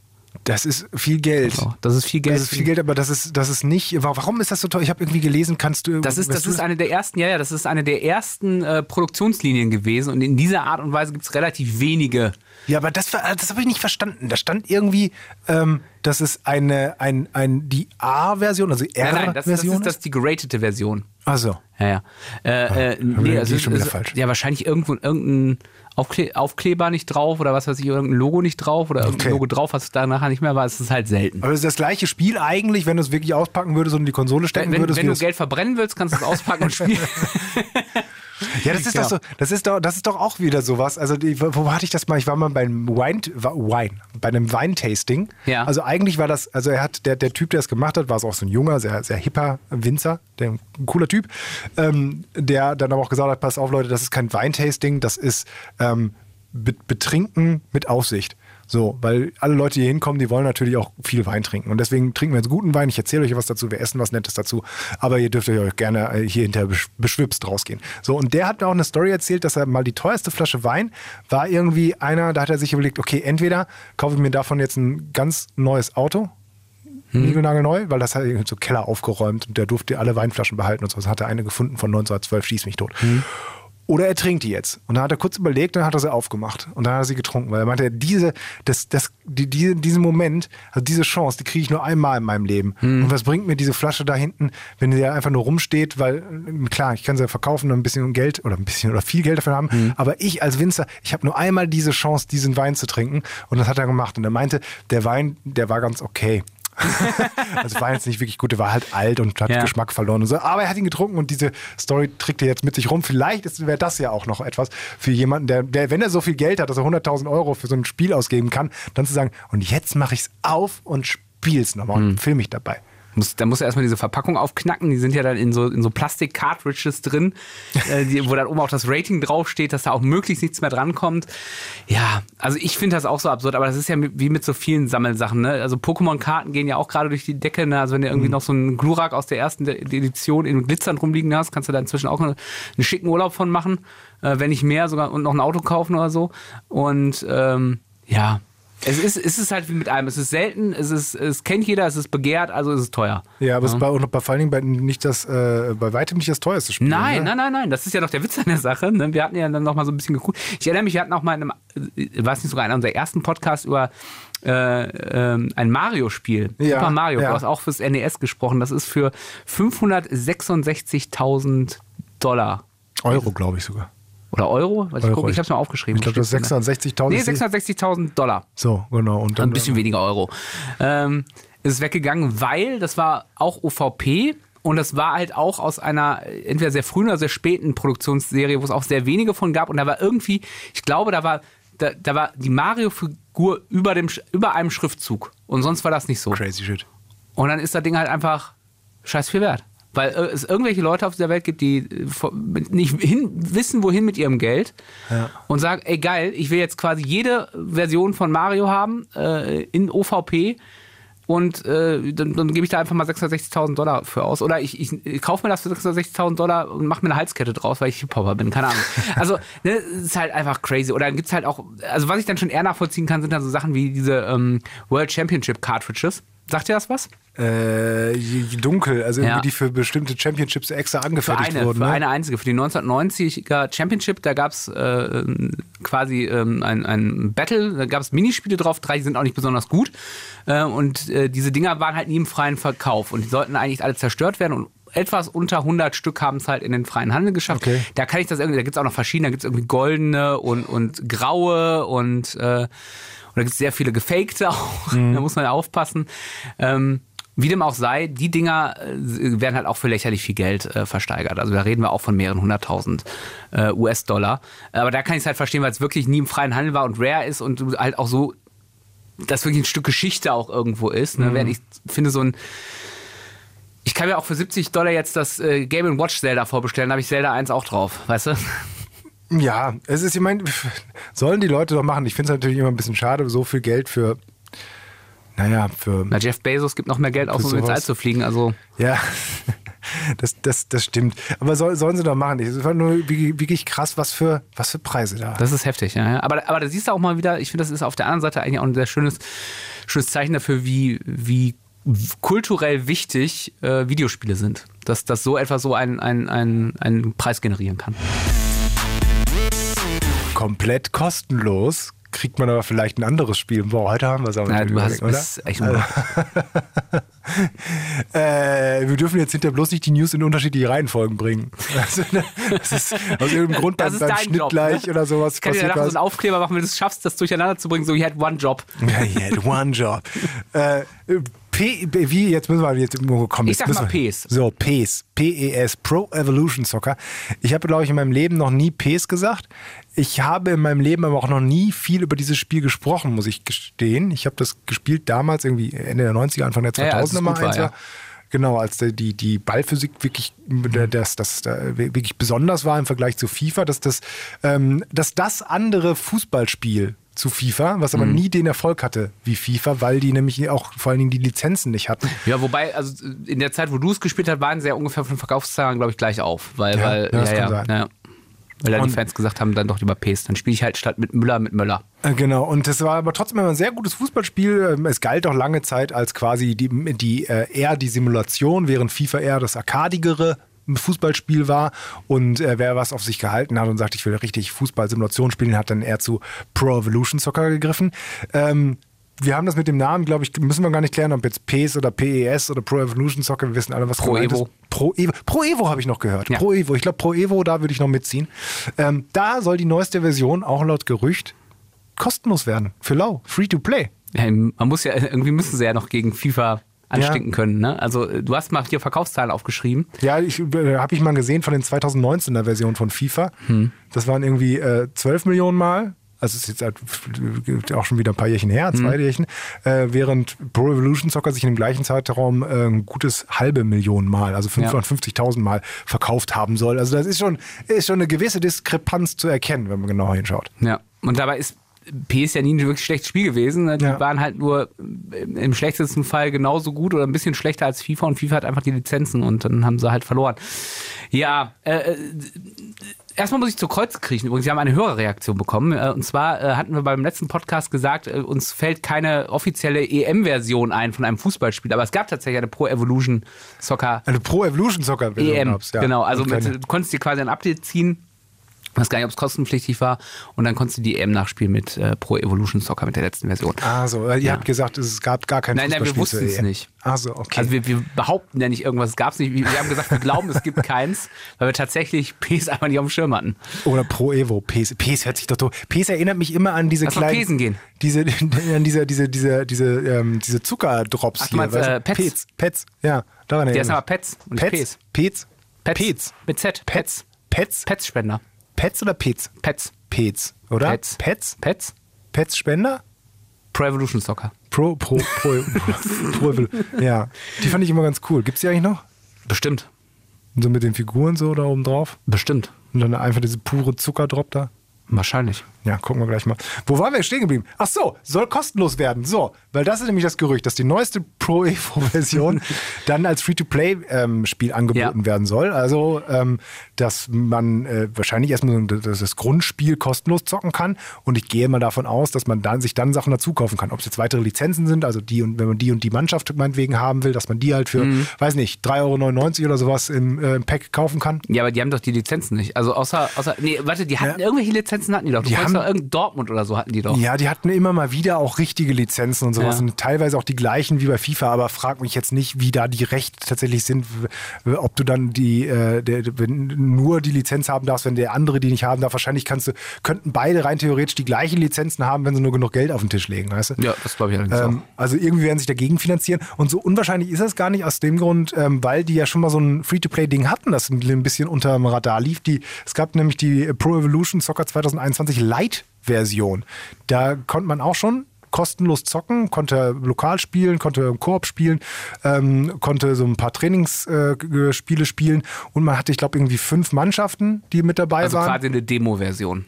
Das ist viel Geld. so, das ist viel Geld. Das ist viel Geld, aber das ist, das ist nicht. Warum ist das so teuer? Ich habe irgendwie gelesen, kannst du. Das ist, das ist eine der ersten, ja, ja, das ist eine der ersten äh, Produktionslinien gewesen und in dieser Art und Weise gibt es relativ wenige. Ja, aber das, das habe ich nicht verstanden. Da stand irgendwie, ähm, dass es eine, ein, ein, die A-Version, also Nein, nein, das, das R-Version ist das ist die geratete Version. Also, Ja, ja. Äh, äh, nee, also schon wieder es- falsch. Ja, wahrscheinlich irgendwo irgendein Aufkle Aufkleber nicht drauf oder was weiß ich, irgendein Logo nicht drauf oder irgendein Okay. Logo drauf, was da nachher nicht mehr war. Es ist halt selten. aber es ist das gleiche Spiel eigentlich, wenn du es wirklich auspacken würdest und in die Konsole stecken Wenn, würdest. wenn du Geld verbrennen willst, kannst du es auspacken und spielen. Ja, das ist Genau. doch so, das ist doch, das ist doch auch wieder sowas. Also, wo hatte ich das mal? Ich war mal beim Wine, Wine bei einem Weintasting. Ja. Also eigentlich war das, also er hat, der, der Typ, der es gemacht hat, war es auch so ein junger, sehr, sehr hipper Winzer, der, ein cooler Typ, ähm, der dann aber auch gesagt hat, pass auf Leute, das ist kein Weintasting, das ist ähm, Be- Betrinken mit Aufsicht. So, weil alle Leute, die hier hinkommen, die wollen natürlich auch viel Wein trinken. Und deswegen trinken wir jetzt guten Wein. Ich erzähle euch was dazu, wir essen was Nettes dazu. Aber ihr dürft euch gerne äh, hier besch- beschwipst rausgehen. So, und der hat mir auch eine Story erzählt, dass er mal die teuerste Flasche Wein war irgendwie einer, da hat er sich überlegt, okay, entweder kaufe ich mir davon jetzt ein ganz neues Auto, niegelnagelneu, weil das hat er so Keller aufgeräumt und der durfte alle Weinflaschen behalten und so. Das hat er eine gefunden von 1912, schieß mich tot. Oder er trinkt die jetzt. Und dann hat er kurz überlegt, dann hat er sie aufgemacht. Und dann hat er sie getrunken, weil er meinte, diese, das, das, die, die, diesen Moment, also diese Chance, die kriege ich nur einmal in meinem Leben. Und was bringt mir diese Flasche da hinten, wenn sie einfach nur rumsteht, weil, klar, ich kann sie verkaufen und ein bisschen Geld oder ein bisschen oder viel Geld dafür haben. Aber ich als Winzer, ich habe nur einmal diese Chance, diesen Wein zu trinken. Und das hat er gemacht. Und er meinte, der Wein, der war ganz okay. also war jetzt nicht wirklich gut, der war halt alt und hat Ja. Geschmack verloren und so. Aber er hat ihn getrunken und diese Story trägt er jetzt mit sich rum. Vielleicht wäre das ja auch noch etwas für jemanden, der, der, wenn er so viel Geld hat, dass er 100.000 Euro für so ein Spiel ausgeben kann, dann zu sagen, und jetzt mache ich es auf und spiel's nochmal Hm. und film mich dabei. Muss, da muss er erstmal diese Verpackung aufknacken. Die sind ja dann in so, in so Plastik-Cartridges drin, äh, die, wo dann oben auch das Rating draufsteht, dass da auch möglichst nichts mehr drankommt. Ja, also ich finde das auch so absurd, aber das ist ja wie mit so vielen Sammelsachen. Ne? Also Pokémon-Karten gehen ja auch gerade durch die Decke. Ne? Also wenn du irgendwie noch so einen Glurak aus der ersten Edition in Glitzern rumliegen hast, kannst du da inzwischen auch einen, einen schicken Urlaub von machen. Äh, wenn nicht mehr, sogar und noch ein Auto kaufen oder so. Und ähm, ja. Es ist, es ist halt wie mit allem. Es ist selten, es, ist, es kennt jeder, es ist begehrt, also ist es teuer. Ja, aber es ist bei, und bei vor allen Dingen bei, nicht das, äh, bei weitem nicht das teuerste Spiel. Nein, ne? nein, nein, nein. Das ist ja doch der Witz an der Sache. Ne? Wir hatten ja dann noch mal so ein bisschen geguckt. Ich erinnere mich, wir hatten auch mal in einem, äh, es nicht sogar in unserem ersten Podcast über äh, ähm, ein Mario-Spiel. Ja, Super Mario. ja. Du hast auch fürs NES gesprochen. Das ist für 566.000 Dollar. Euro, glaube ich sogar. Oder Euro? Ich Euro. gucke, ich habe es mal aufgeschrieben. Ich glaube, das ist 660.000. Nee, 660.000 Dollar. So, genau. Und dann, Ein bisschen weniger Euro. Ähm, ist es weggegangen, weil das war auch OVP und das war halt auch aus einer entweder sehr frühen oder sehr späten Produktionsserie, wo es auch sehr wenige von gab und da war irgendwie, ich glaube, da war da, da war die Mario-Figur über, dem, über einem Schriftzug und sonst war das nicht so. Crazy shit. Und dann ist das Ding halt einfach scheiß viel wert. Weil äh, es irgendwelche Leute auf dieser Welt gibt, die äh, nicht hin, wissen, wohin mit ihrem Geld und sagen, ey geil, ich will jetzt quasi jede Version von Mario haben äh, in OVP und äh, dann, dann gebe ich da einfach mal 660.000 Dollar für aus. Oder ich, ich, ich kaufe mir das für 660.000 Dollar und mache mir eine Halskette draus, weil ich Hip-Hopper bin, keine Ahnung. Also, ne, es ist halt einfach crazy. Oder dann gibt's halt auch, also was ich dann schon eher nachvollziehen kann, sind dann so Sachen wie diese ähm, World Championship Cartridges. Sagt ihr das was? Äh, dunkel, also irgendwie Ja. die für bestimmte Championships extra Für angefertigt eine, wurden. für ne? eine einzige, für die 1990er Championship, da gab es äh, quasi ähm, ein, ein Battle, da gab es Minispiele drauf, drei die sind auch nicht besonders gut. Äh, und äh, diese Dinger waren halt nie im freien Verkauf und die sollten eigentlich alle zerstört werden und etwas unter 100 Stück haben es halt in den freien Handel geschafft. Okay. Da kann ich das irgendwie, da gibt es auch noch verschiedene, da gibt es irgendwie goldene und, und graue und, äh, und da gibt es sehr viele gefakte auch. Da muss man ja aufpassen. Ähm, wie dem auch sei, die Dinger äh, werden halt auch für lächerlich viel Geld äh, versteigert. Also da reden wir auch von mehreren hunderttausend äh, US-Dollar. Aber da kann ich es halt verstehen, weil es wirklich nie im freien Handel war und rare ist und halt auch so, das wirklich ein Stück Geschichte auch irgendwo ist. Ne? Während ich finde, so ein ich kann mir auch für 70 Dollar jetzt das äh, Game Watch Zelda vorbestellen, da habe ich Zelda 1 auch drauf, weißt du? Ja, es ist, ich meine, sollen die Leute doch machen. Ich finde es natürlich immer ein bisschen schade, so viel Geld für Naja, für. Na, Jeff Bezos gibt noch mehr Geld aus, um ins. All zu fliegen. Also, Ja, das, das, das stimmt. Aber soll, sollen sie doch machen. Es ist einfach nur wie- wirklich krass, was für, was für Preise da. das ist heftig. Ja. Aber, aber da siehst du auch mal wieder, ich finde, das ist auf der anderen Seite eigentlich auch ein sehr schönes, schönes Zeichen dafür, wie, wie kulturell wichtig äh, Videospiele sind. Dass, dass so etwas so einen, einen, einen Preis generieren kann. Komplett kostenlos kriegt man aber vielleicht ein anderes Spiel. Boah, heute haben wir es aber Ja, natürlich du hast, bist echt ein Äh, wir dürfen jetzt hinterher bloß nicht die News in unterschiedliche Reihenfolgen bringen. Also, ne, das ist aus irgendeinem Grund Das beim, beim dein Schnitt Job, gleich ne? oder sowas Ich kann dir danach so einen Aufkleber machen, wenn du es schaffst, das durcheinander zu bringen, so you had one job. Ja, he had one job. äh, P, wie, jetzt müssen wir jetzt kommen. Ich sag mal PES. So, PES. PES, Pro Evolution Soccer. Ich habe, glaube ich, in meinem Leben noch nie PES gesagt. Ich habe in meinem Leben aber auch noch nie viel über dieses Spiel gesprochen, muss ich gestehen. Ich habe das gespielt damals, irgendwie Ende der 90er, Anfang der 2000er Ja, mal eins ja. Genau, als die, die Ballphysik wirklich, das, das, das wirklich besonders war im Vergleich zu FIFA, dass das, ähm, dass das andere Fußballspiel zu FIFA, was aber Mhm. nie den Erfolg hatte wie FIFA, weil die nämlich auch vor allen Dingen die Lizenzen nicht hatten. Ja, wobei, also in der Zeit, wo du es gespielt hast, waren sie ja ungefähr von Verkaufszahlen, glaube ich, gleich auf. Weil, Ja, weil, ja, sein. ja. Weil da die Und- Fans gesagt haben, dann doch lieber Pace. Dann spiele ich halt statt mit Müller mit Möller. Äh, Genau, und es war aber trotzdem immer ein sehr gutes Fußballspiel. Ähm, Es galt auch lange Zeit als quasi die, die äh, eher die Simulation, während FIFA eher das arkadigere Fußballspiel war. Und äh, wer was auf sich gehalten hat und sagt, ich will richtig Fußball-Simulation spielen, hat dann eher zu Pro Evolution Soccer gegriffen. Ähm, wir haben das mit dem Namen, glaube ich, müssen wir gar nicht klären, ob jetzt PES oder PES oder Pro Evolution Soccer, wir wissen alle, was Pro Evo. ist. Pro Evo. Pro Evo habe ich noch gehört. Ja. Pro Evo. Ich glaube, Pro Evo, da würde ich noch mitziehen. Ähm, da soll die neueste Version, auch laut Gerücht, kostenlos werden. Für lau. Free to play. Ja, man muss ja, irgendwie müssen sie ja noch gegen FIFA anstinken können. Ne? Also äh, du hast mal hier Verkaufszahlen aufgeschrieben. Ja, ich, äh, habe ich mal gesehen von den 2019er Version von FIFA. Hm. Das waren irgendwie äh, 12 Millionen Mal. Also es ist jetzt halt f- auch schon wieder ein paar Jährchen her, zwei Hm. Jährchen. Äh, während Pro Evolution Soccer sich in dem gleichen Zeitraum äh, ein gutes halbe Million Mal, also 550.000 Mal verkauft haben soll. Also das ist schon, ist schon eine gewisse Diskrepanz zu erkennen, wenn man genauer hinschaut. Ja. Und dabei ist PS ja nie ein wirklich schlechtes Spiel gewesen. ne? Die Ja. waren halt nur im im schlechtesten Fall genauso gut oder ein bisschen schlechter als FIFA und FIFA hat einfach die Lizenzen und dann haben sie halt verloren. Ja, äh, äh, erstmal muss ich zur Kreuz kriechen. Übrigens, wir haben eine Hörerreaktion bekommen. Äh, und zwar äh, hatten wir beim letzten Podcast gesagt, äh, uns fällt keine offizielle EM-Version ein von einem Fußballspiel, aber es gab tatsächlich eine Pro Evolution Soccer Eine Pro Evolution Soccer Version EM. gab's, ja. Genau, also mit, du konntest dir quasi ein Update ziehen. Ich weiß gar nicht, ob es kostenpflichtig war. Und dann konntest du die EM nachspielen mit äh, Pro Evolution Soccer mit der letzten Version. Ah, so. Ihr Ja. habt gesagt, es gab gar kein Nein, nein, wir wussten es nicht. Ah, so, okay. Also wir, wir behaupten ja nicht irgendwas, es gab es nicht. Wir haben gesagt, wir glauben, es gibt keins, weil wir tatsächlich PS einfach nicht auf dem Schirm hatten. Oder Pro Evo. PES, PES hört sich doch doof. PES erinnert mich immer an diese Lass kleinen. Pesen gehen. Diese, an diese, diese, diese, diese, ähm, diese Zuckerdrops Ach, hier. meinst, äh, Pets? Pets. Pets. Ja, daran Der ist aber. Pets und Pets. PS. Pets. Pets. Pets. Mit Z. Pets. Pets. Pets-Spender. Pets oder Pets? Pets. Pets, oder? Pets. Pets? Pets. Pets Spender? Pro Evolution Soccer. Pro, pro, pro, pro, Ja, die fand ich immer ganz cool. Gibt's die eigentlich noch? Bestimmt. So mit den Figuren so da oben drauf? Bestimmt. Und dann einfach diese pure Zuckerdrop da? Wahrscheinlich. Ja, gucken wir gleich mal. Wo waren wir stehen geblieben? Ach so, soll kostenlos werden. So, weil das ist nämlich das Gerücht, dass die neueste Pro Evo Version dann als Free-to-Play-Spiel angeboten Ja. werden soll. Also, ähm, dass man äh, wahrscheinlich erstmal so das, das Grundspiel kostenlos zocken kann. Und ich gehe mal davon aus, dass man dann sich dann Sachen dazu kaufen kann. Ob es jetzt weitere Lizenzen sind, also die und wenn man die und die Mannschaft meinetwegen haben will, dass man die halt für, Mhm. weiß nicht, 3,99 Euro oder sowas im, äh, im Pack kaufen kann. Ja, aber die haben doch die Lizenzen nicht. Also außer, außer nee, warte, die hatten Ja. irgendwelche Lizenzen hatten die doch. Du Die haben- doch irgendein Dortmund oder so hatten die doch. Ja, die hatten immer mal wieder auch richtige Lizenzen und sowas Ja. und teilweise auch die gleichen wie bei FIFA, aber frag mich jetzt nicht, wie da die Rechte tatsächlich sind, ob du dann die äh, der, wenn nur die Lizenz haben darfst, wenn der andere die nicht haben darf. Wahrscheinlich kannst du, könnten beide rein theoretisch die gleichen Lizenzen haben, wenn sie nur genug Geld auf den Tisch legen, weißt du? Ja, das glaube ich allerdings Ähm, also irgendwie werden sich dagegen finanzieren. Und so unwahrscheinlich ist das gar nicht aus dem Grund, ähm, weil die ja schon mal so ein Free-to-Play-Ding hatten, das ein bisschen unter dem Radar lief. Die, es gab nämlich die Pro Evolution Soccer 2021 Lite-Version. Da konnte man auch schon kostenlos zocken, konnte lokal spielen, konnte im Koop spielen, ähm, konnte so ein paar Trainingsspiele äh, Spiele spielen und man hatte, ich glaube, irgendwie fünf Mannschaften, die mit dabei Also waren. quasi eine Demo-Version.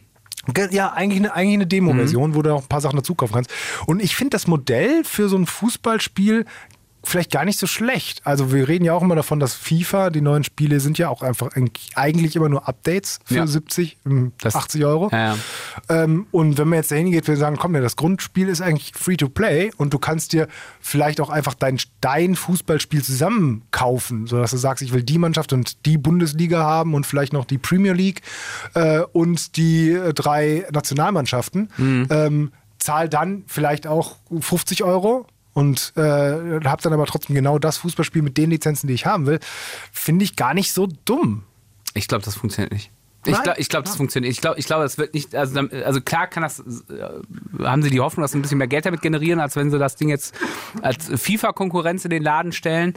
Ja, eigentlich eine, eigentlich eine Demo-Version, mhm. wo du auch ein paar Sachen dazu kaufen kannst. Und ich finde das Modell für so ein Fußballspiel vielleicht gar nicht so schlecht. Also wir reden ja auch immer davon, dass FIFA, die neuen Spiele sind ja auch einfach eigentlich immer nur Updates für ja. 70, 80 hm, Euro. Ja, ja. Ähm, und wenn man jetzt dahin geht, wir sagen, komm, ja, das Grundspiel ist eigentlich free to play und du kannst dir vielleicht auch einfach dein, dein Fußballspiel zusammen kaufen, sodass du sagst, ich will die Mannschaft und die Bundesliga haben und vielleicht noch die Premier League äh, und die äh, drei Nationalmannschaften. Mhm. Ähm, zahl dann vielleicht auch 50 Euro und äh, habe dann aber trotzdem genau das Fußballspiel mit den Lizenzen, die ich haben will, finde ich gar nicht so dumm. Ich glaube, das funktioniert nicht. Ich glaube, ich glaub, das funktioniert. Ich glaube, ich glaub, das wird nicht. Also, also klar kann das. Äh, haben sie die Hoffnung, dass sie ein bisschen mehr Geld damit generieren, als wenn sie das Ding jetzt als FIFA-Konkurrenz in den Laden stellen.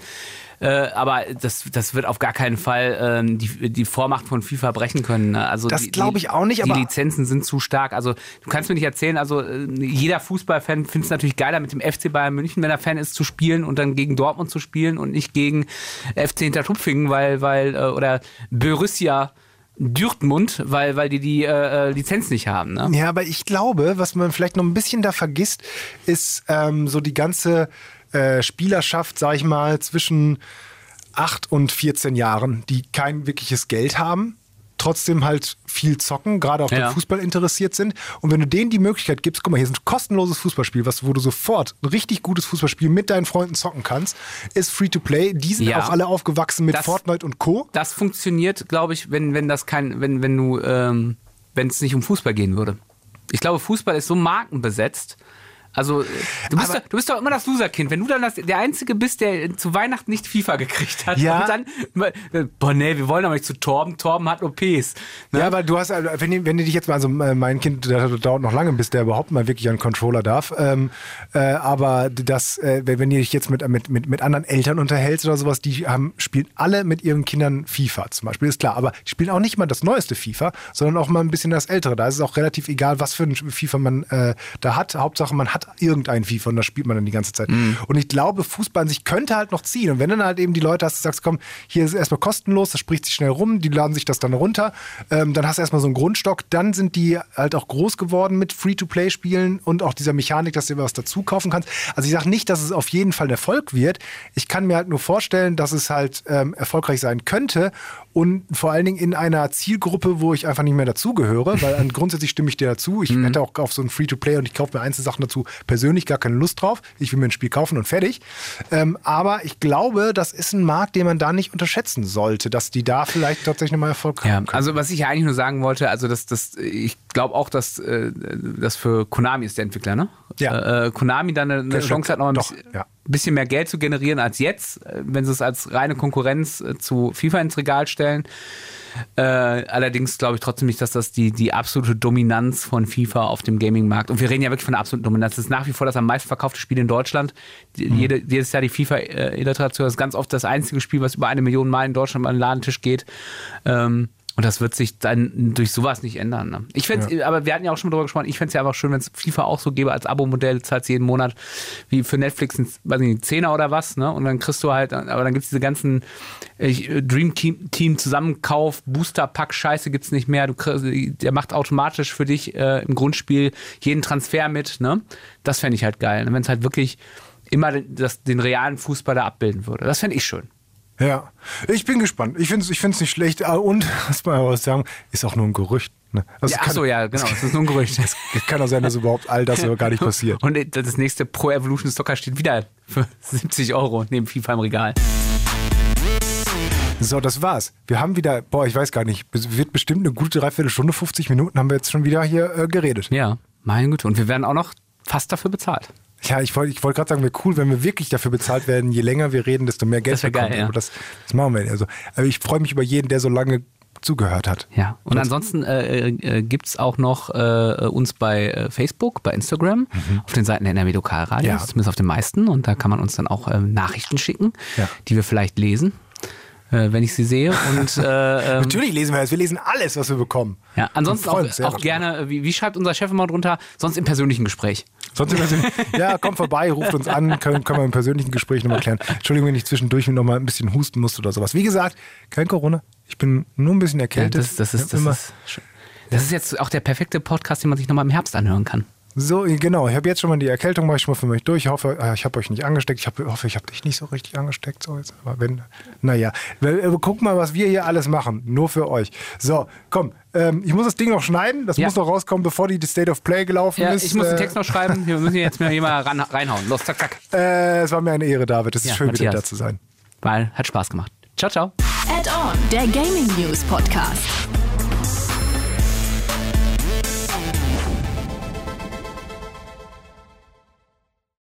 Äh, aber das, das wird auf gar keinen Fall ähm, die, die Vormacht von FIFA brechen können. Ne? Also das glaube ich auch nicht. Die Lizenzen sind zu stark. Also du kannst mir nicht erzählen. Also äh, jeder Fußballfan findet es natürlich geiler, mit dem FC Bayern München, wenn er Fan ist, zu spielen und dann gegen Dortmund zu spielen und nicht gegen FC Hintertupfingen, weil weil äh, oder Borussia Dürtmund, weil, weil die die äh, äh, Lizenz nicht haben. Ne? Ja, aber ich glaube, was man vielleicht noch ein bisschen da vergisst, ist ähm, so die ganze äh, Spielerschaft, sag ich mal, zwischen 8 und 14 Jahren, die kein wirkliches Geld haben trotzdem halt viel zocken, gerade auch ja. Fußball interessiert sind. Und wenn du denen die Möglichkeit gibst, guck mal, hier ist ein kostenloses Fußballspiel, was, wo du sofort ein richtig gutes Fußballspiel mit deinen Freunden zocken kannst, ist free to play. Die sind ja. auch alle aufgewachsen mit das, Fortnite und Co. Das funktioniert, glaube ich, wenn, wenn das kein, wenn, wenn du, ähm, wenn es nicht um Fußball gehen würde. Ich glaube, Fußball ist so markenbesetzt, also du bist, doch, du bist doch immer das Loserkind. Wenn du dann das, der Einzige bist, der zu Weihnachten nicht FIFA gekriegt hat ja. und dann, boah nee, wir wollen aber nicht zu Torben. Torben hat OPs. Ne? Ja, aber du hast, also, wenn, wenn du dich jetzt mal, also äh, mein Kind, der dauert noch lange, bis der überhaupt mal wirklich einen Controller darf. Ähm, äh, aber das, äh, wenn du dich jetzt mit, mit, mit, mit anderen Eltern unterhältst oder sowas, die haben, spielen alle mit ihren Kindern FIFA zum Beispiel, ist klar. Aber die spielen auch nicht mal das neueste FIFA, sondern auch mal ein bisschen das ältere. Da ist es auch relativ egal, was für ein FIFA man äh, da hat. Hauptsache, man hat irgendein FIFA und das spielt man dann die ganze Zeit. Mhm. Und ich glaube, Fußball an sich könnte halt noch ziehen. Und wenn dann halt eben die Leute hast, du sagst, komm, hier ist es erstmal kostenlos, das spricht sich schnell rum, die laden sich das dann runter, ähm, dann hast du erstmal so einen Grundstock, dann sind die halt auch groß geworden mit Free-to-Play-Spielen und auch dieser Mechanik, dass du was dazu kaufen kannst. Also ich sage nicht, dass es auf jeden Fall ein Erfolg wird. Ich kann mir halt nur vorstellen, dass es halt ähm, erfolgreich sein könnte und vor allen Dingen in einer Zielgruppe, wo ich einfach nicht mehr dazugehöre, weil grundsätzlich stimme ich dir dazu. Ich mhm. hätte auch auf so ein Free-to-Play und ich kaufe mir Einzelsachen dazu persönlich gar keine Lust drauf. Ich will mir ein Spiel kaufen und fertig. Ähm, aber ich glaube, das ist ein Markt, den man da nicht unterschätzen sollte, dass die da vielleicht tatsächlich nochmal Erfolg haben. Ja, können. also was ich ja eigentlich nur sagen wollte, also das, das, ich glaube auch, dass äh, das für Konami ist der Entwickler, ne? Ja. Äh, Konami dann eine, eine Chance hat, noch ein bisschen, ja bisschen mehr Geld zu generieren als jetzt, äh, wenn sie es als reine Konkurrenz äh, zu FIFA ins Regal stellen. Äh, allerdings glaube ich trotzdem nicht, dass das die, die absolute Dominanz von FIFA auf dem Gaming-Markt, und wir reden ja wirklich von der absoluten Dominanz, das ist nach wie vor das am meisten verkaufte Spiel in Deutschland. Mhm. Jede, jedes Jahr die FIFA-Iteration ist ganz oft das einzige Spiel, was über eine Million Mal in Deutschland an den Ladentisch geht. Ähm, und das wird sich dann durch sowas nicht ändern. Ne? Ich fände ja. aber wir hatten ja auch schon darüber gesprochen, ich fände es ja einfach schön, wenn es FIFA auch so gäbe als Abo-Modell, zahlst jeden Monat, wie für Netflix, ein, weiß nicht, Zehner oder was, ne? Und dann kriegst du halt, aber dann gibt es diese ganzen äh, Dream Team Zusammenkauf, Booster-Pack, Scheiße gibt es nicht mehr. Du kriegst, der macht automatisch für dich äh, im Grundspiel jeden Transfer mit, ne? Das fände ich halt geil. Wenn es halt wirklich immer das, den realen Fußball da abbilden würde. Das fände ich schön. Ja, ich bin gespannt. Ich finde es ich nicht schlecht. Ah, und, was man aber sagen, ist auch nur ein Gerücht. Ne? Also ja, achso, ja, genau. Es ist nur ein Gerücht. es kann auch sein, dass überhaupt all das gar nicht passiert. Und das nächste Pro Evolution Soccer steht wieder für 70 Euro neben FIFA im Regal. So, das war's. Wir haben wieder, boah, ich weiß gar nicht, wird bestimmt eine gute Dreiviertelstunde, 50 Minuten haben wir jetzt schon wieder hier äh, geredet. Ja, meine Güte. Und wir werden auch noch fast dafür bezahlt. Ja, ich wollte ich wollt gerade sagen, wäre cool, wenn wir wirklich dafür bezahlt werden. Je länger wir reden, desto mehr Geld das bekommen. Geil, ja. das, das machen wir. Also, aber ich freue mich über jeden, der so lange zugehört hat. Ja, und ansonsten äh, äh, gibt es auch noch äh, uns bei äh, Facebook, bei Instagram, mhm. auf den Seiten der NRW Lokalradios, ja. zumindest auf den meisten. Und da kann man uns dann auch äh, Nachrichten schicken, ja. die wir vielleicht lesen äh, wenn ich sie sehe. Und, äh, ähm, Natürlich lesen wir das. Wir lesen alles, was wir bekommen. Ja, ansonsten auch, auch gerne, wie, wie, schreibt unser Chef immer drunter, sonst im persönlichen Gespräch. Sonst ja, kommt vorbei, ruft uns an, können, können wir im persönlichen Gespräch nochmal klären. Entschuldigung, wenn ich zwischendurch noch mal ein bisschen husten musste oder sowas. Wie gesagt, kein Corona. Ich bin nur ein bisschen erkältet. Ja, das, das, ist, das ist Das ist jetzt auch der perfekte Podcast, den man sich nochmal im Herbst anhören kann. So, genau. Ich habe jetzt schon mal die Erkältung, mache ich schon mal für mich durch. Ich hoffe, äh, ich habe euch nicht angesteckt. Ich hoffe, ich habe dich nicht so richtig angesteckt. So jetzt. Aber wenn, naja, äh, guck mal, was wir hier alles machen. Nur für euch. So, komm. Ähm, ich muss das Ding noch schneiden. Das Ja. muss noch rauskommen, bevor die State of Play gelaufen Ja, ist. ich muss den Äh, Text noch schreiben. Wir müssen jetzt mal hier mal ran, reinhauen. Los, zack, zack. Äh, es war mir eine Ehre, David. Es ist Ja, schön, wieder Matthias. da zu sein. Weil hat Spaß gemacht. Ciao, ciao. Add-on, der Gaming News Podcast.